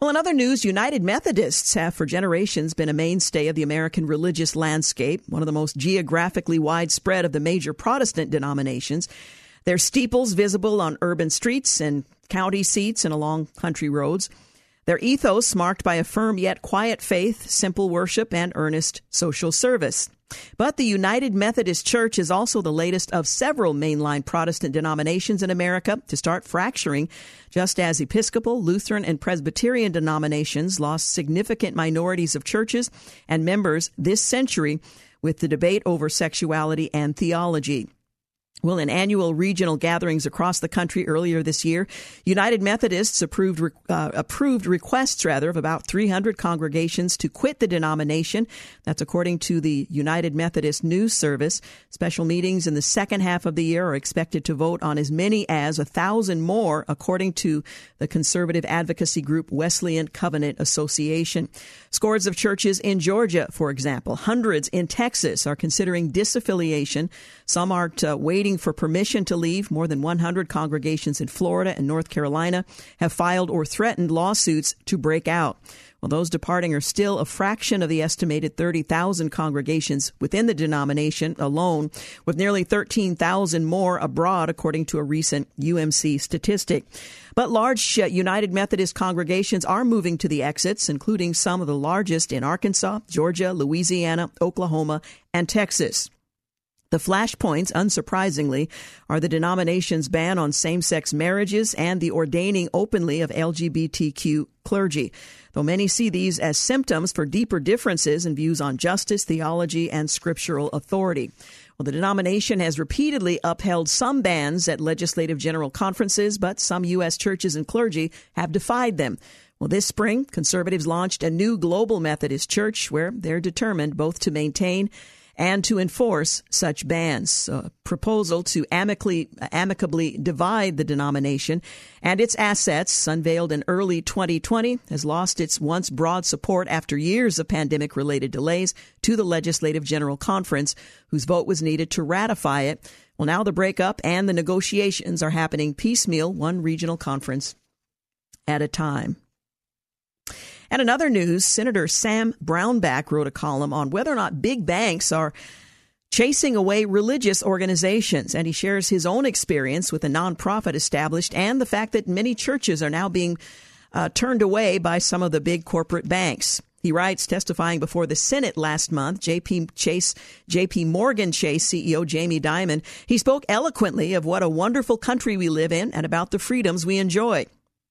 Well, in other news, United Methodists have for generations been a mainstay of the American religious landscape, one of the most geographically widespread of the major Protestant denominations. Their steeples visible on urban streets and county seats and along country roads. Their ethos marked by a firm yet quiet faith, simple worship, and earnest social service. But the United Methodist Church is also the latest of several mainline Protestant denominations in America to start fracturing, just as Episcopal, Lutheran, and Presbyterian denominations lost significant minorities of churches and members this century with the debate over sexuality and theology. Well, in annual regional gatherings across the country earlier this year, United Methodists approved uh, approved requests rather of about 300 congregations to quit the denomination. That's according to the United Methodist News Service. Special meetings in the second half of the year are expected to vote on as many as a thousand more, according to the conservative advocacy group Wesleyan Covenant Association. Scores of churches in Georgia, for example, hundreds in Texas are considering disaffiliation. Some aren't uh, waiting fighting for permission to leave. More than 100 congregations in Florida and North Carolina have filed or threatened lawsuits to break out. Well, those departing are still a fraction of the estimated 30,000 congregations within the denomination alone, with nearly 13,000 more abroad, according to a recent UMC statistic. But large uh, United Methodist congregations are moving to the exits, including some of the largest in Arkansas, Georgia, Louisiana, Oklahoma, and Texas. The flashpoints, unsurprisingly, are the denomination's ban on same sex marriages and the ordaining openly of LGBTQ clergy, though many see these as symptoms for deeper differences in views on justice, theology, and scriptural authority. Well, the denomination has repeatedly upheld some bans at legislative general conferences, but some U.S. churches and clergy have defied them. Well, this spring, conservatives launched a new global Methodist church where they're determined both to maintain and to enforce such bans. A proposal to amicably, amicably divide the denomination and its assets, unveiled in early 2020, has lost its once broad support after years of pandemic related delays to the Legislative General Conference, whose vote was needed to ratify it. Well, now the breakup and the negotiations are happening piecemeal, one regional conference at a time. And another news, Senator Sam Brownback wrote a column on whether or not big banks are chasing away religious organizations. And he shares his own experience with a nonprofit established and the fact that many churches are now being uh, turned away by some of the big corporate banks. He writes, testifying before the Senate last month, JP Chase, JP Morgan Chase CEO Jamie Dimon, he spoke eloquently of what a wonderful country we live in and about the freedoms we enjoy.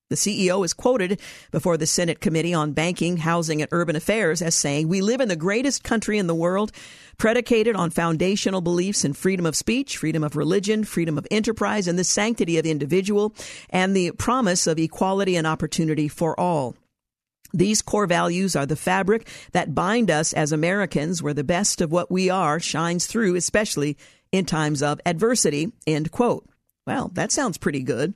The CEO is quoted before the Senate Committee on Banking, Housing, and Urban Affairs as saying, We live in the greatest country in the world, predicated on foundational beliefs in freedom of speech, freedom of religion, freedom of enterprise, and the sanctity of the individual, and the promise of equality and opportunity for all. These core values are the fabric that bind us as Americans, where the best of what we are shines through, especially in times of adversity. End quote. Well, that sounds pretty good.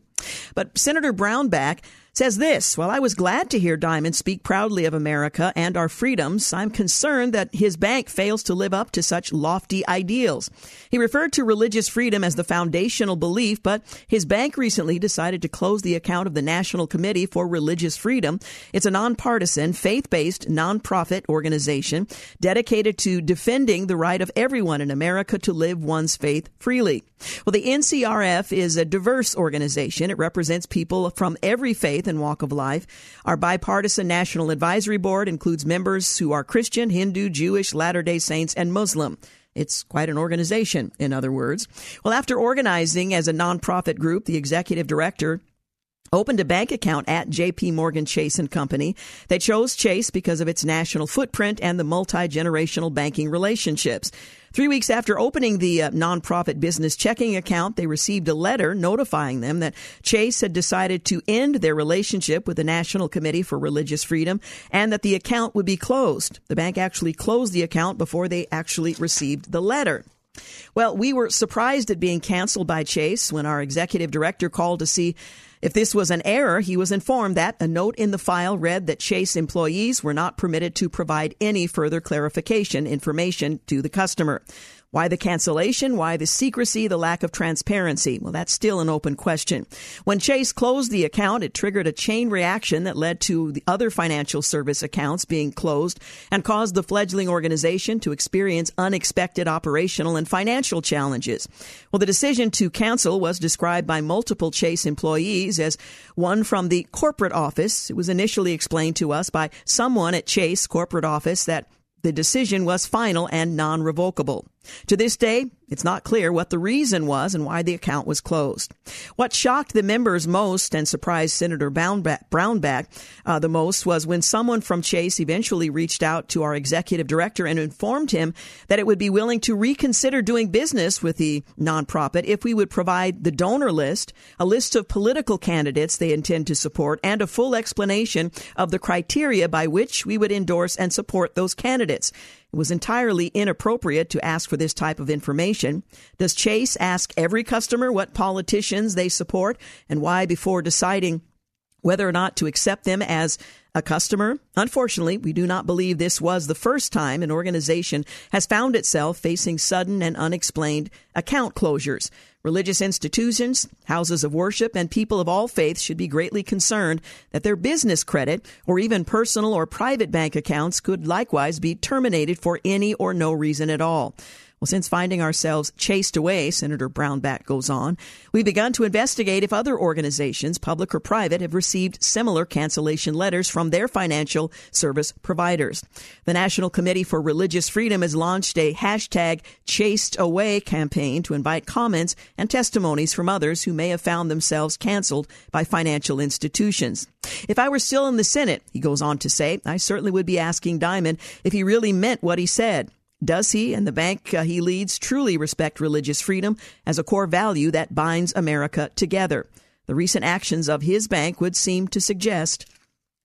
But Senator Brownback says this While I was glad to hear Dimon speak proudly of America and our freedoms, I'm concerned that his bank fails to live up to such lofty ideals. He referred to religious freedom as the foundational belief, but his bank recently decided to close the account of the National Committee for Religious Freedom. It's a nonpartisan, faith based nonprofit organization dedicated to defending the right of everyone in America to live one's faith freely. Well, the NCRF is a diverse organization. It represents people from every faith faith and walk of life. Our bipartisan National Advisory Board includes members who are Christian, Hindu, Jewish, Latter day Saints, and Muslim. It's quite an organization, in other words. Well, after organizing as a nonprofit group, the executive director opened a bank account at JP Morgan Chase and Company. They chose Chase because of its national footprint and the multi-generational banking relationships. Three weeks after opening the uh, nonprofit business checking account, they received a letter notifying them that Chase had decided to end their relationship with the National Committee for Religious Freedom and that the account would be closed. The bank actually closed the account before they actually received the letter. Well, we were surprised at being canceled by Chase when our executive director called to see if this was an error, he was informed that a note in the file read that Chase employees were not permitted to provide any further clarification information to the customer. Why the cancellation? Why the secrecy? The lack of transparency? Well, that's still an open question. When Chase closed the account, it triggered a chain reaction that led to the other financial service accounts being closed and caused the fledgling organization to experience unexpected operational and financial challenges. Well, the decision to cancel was described by multiple Chase employees as one from the corporate office. It was initially explained to us by someone at Chase corporate office that the decision was final and non revocable. To this day, it's not clear what the reason was and why the account was closed. What shocked the members most and surprised Senator Brownback uh, the most was when someone from Chase eventually reached out to our executive director and informed him that it would be willing to reconsider doing business with the nonprofit if we would provide the donor list, a list of political candidates they intend to support, and a full explanation of the criteria by which we would endorse and support those candidates. It was entirely inappropriate to ask for this type of information. Does Chase ask every customer what politicians they support and why before deciding whether or not to accept them as a customer? Unfortunately, we do not believe this was the first time an organization has found itself facing sudden and unexplained account closures. Religious institutions, houses of worship, and people of all faiths should be greatly concerned that their business credit or even personal or private bank accounts could likewise be terminated for any or no reason at all. Well, since finding ourselves chased away, Senator Brownback goes on, we've begun to investigate if other organizations, public or private, have received similar cancellation letters from their financial service providers. The National Committee for Religious Freedom has launched a hashtag chased away campaign to invite comments and testimonies from others who may have found themselves canceled by financial institutions. If I were still in the Senate, he goes on to say, I certainly would be asking Dimon if he really meant what he said. Does he and the bank uh, he leads truly respect religious freedom as a core value that binds America together? The recent actions of his bank would seem to suggest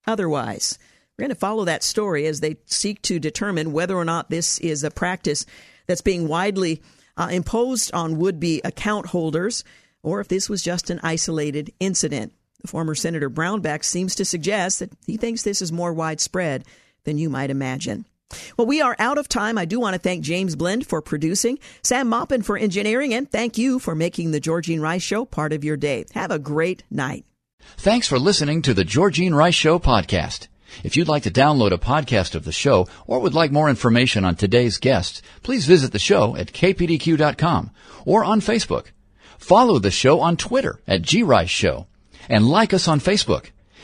otherwise. We're going to follow that story as they seek to determine whether or not this is a practice that's being widely uh, imposed on would be account holders or if this was just an isolated incident. The former Senator Brownback seems to suggest that he thinks this is more widespread than you might imagine. Well, we are out of time. I do want to thank James Blend for producing, Sam Maupin for engineering, and thank you for making the Georgene Rice Show part of your day. Have a great night. Thanks for listening to the Georgene Rice Show podcast. If you'd like to download a podcast of the show or would like more information on today's guests, please visit the show at kpdq.com or on Facebook. Follow the show on Twitter at grice show and like us on Facebook.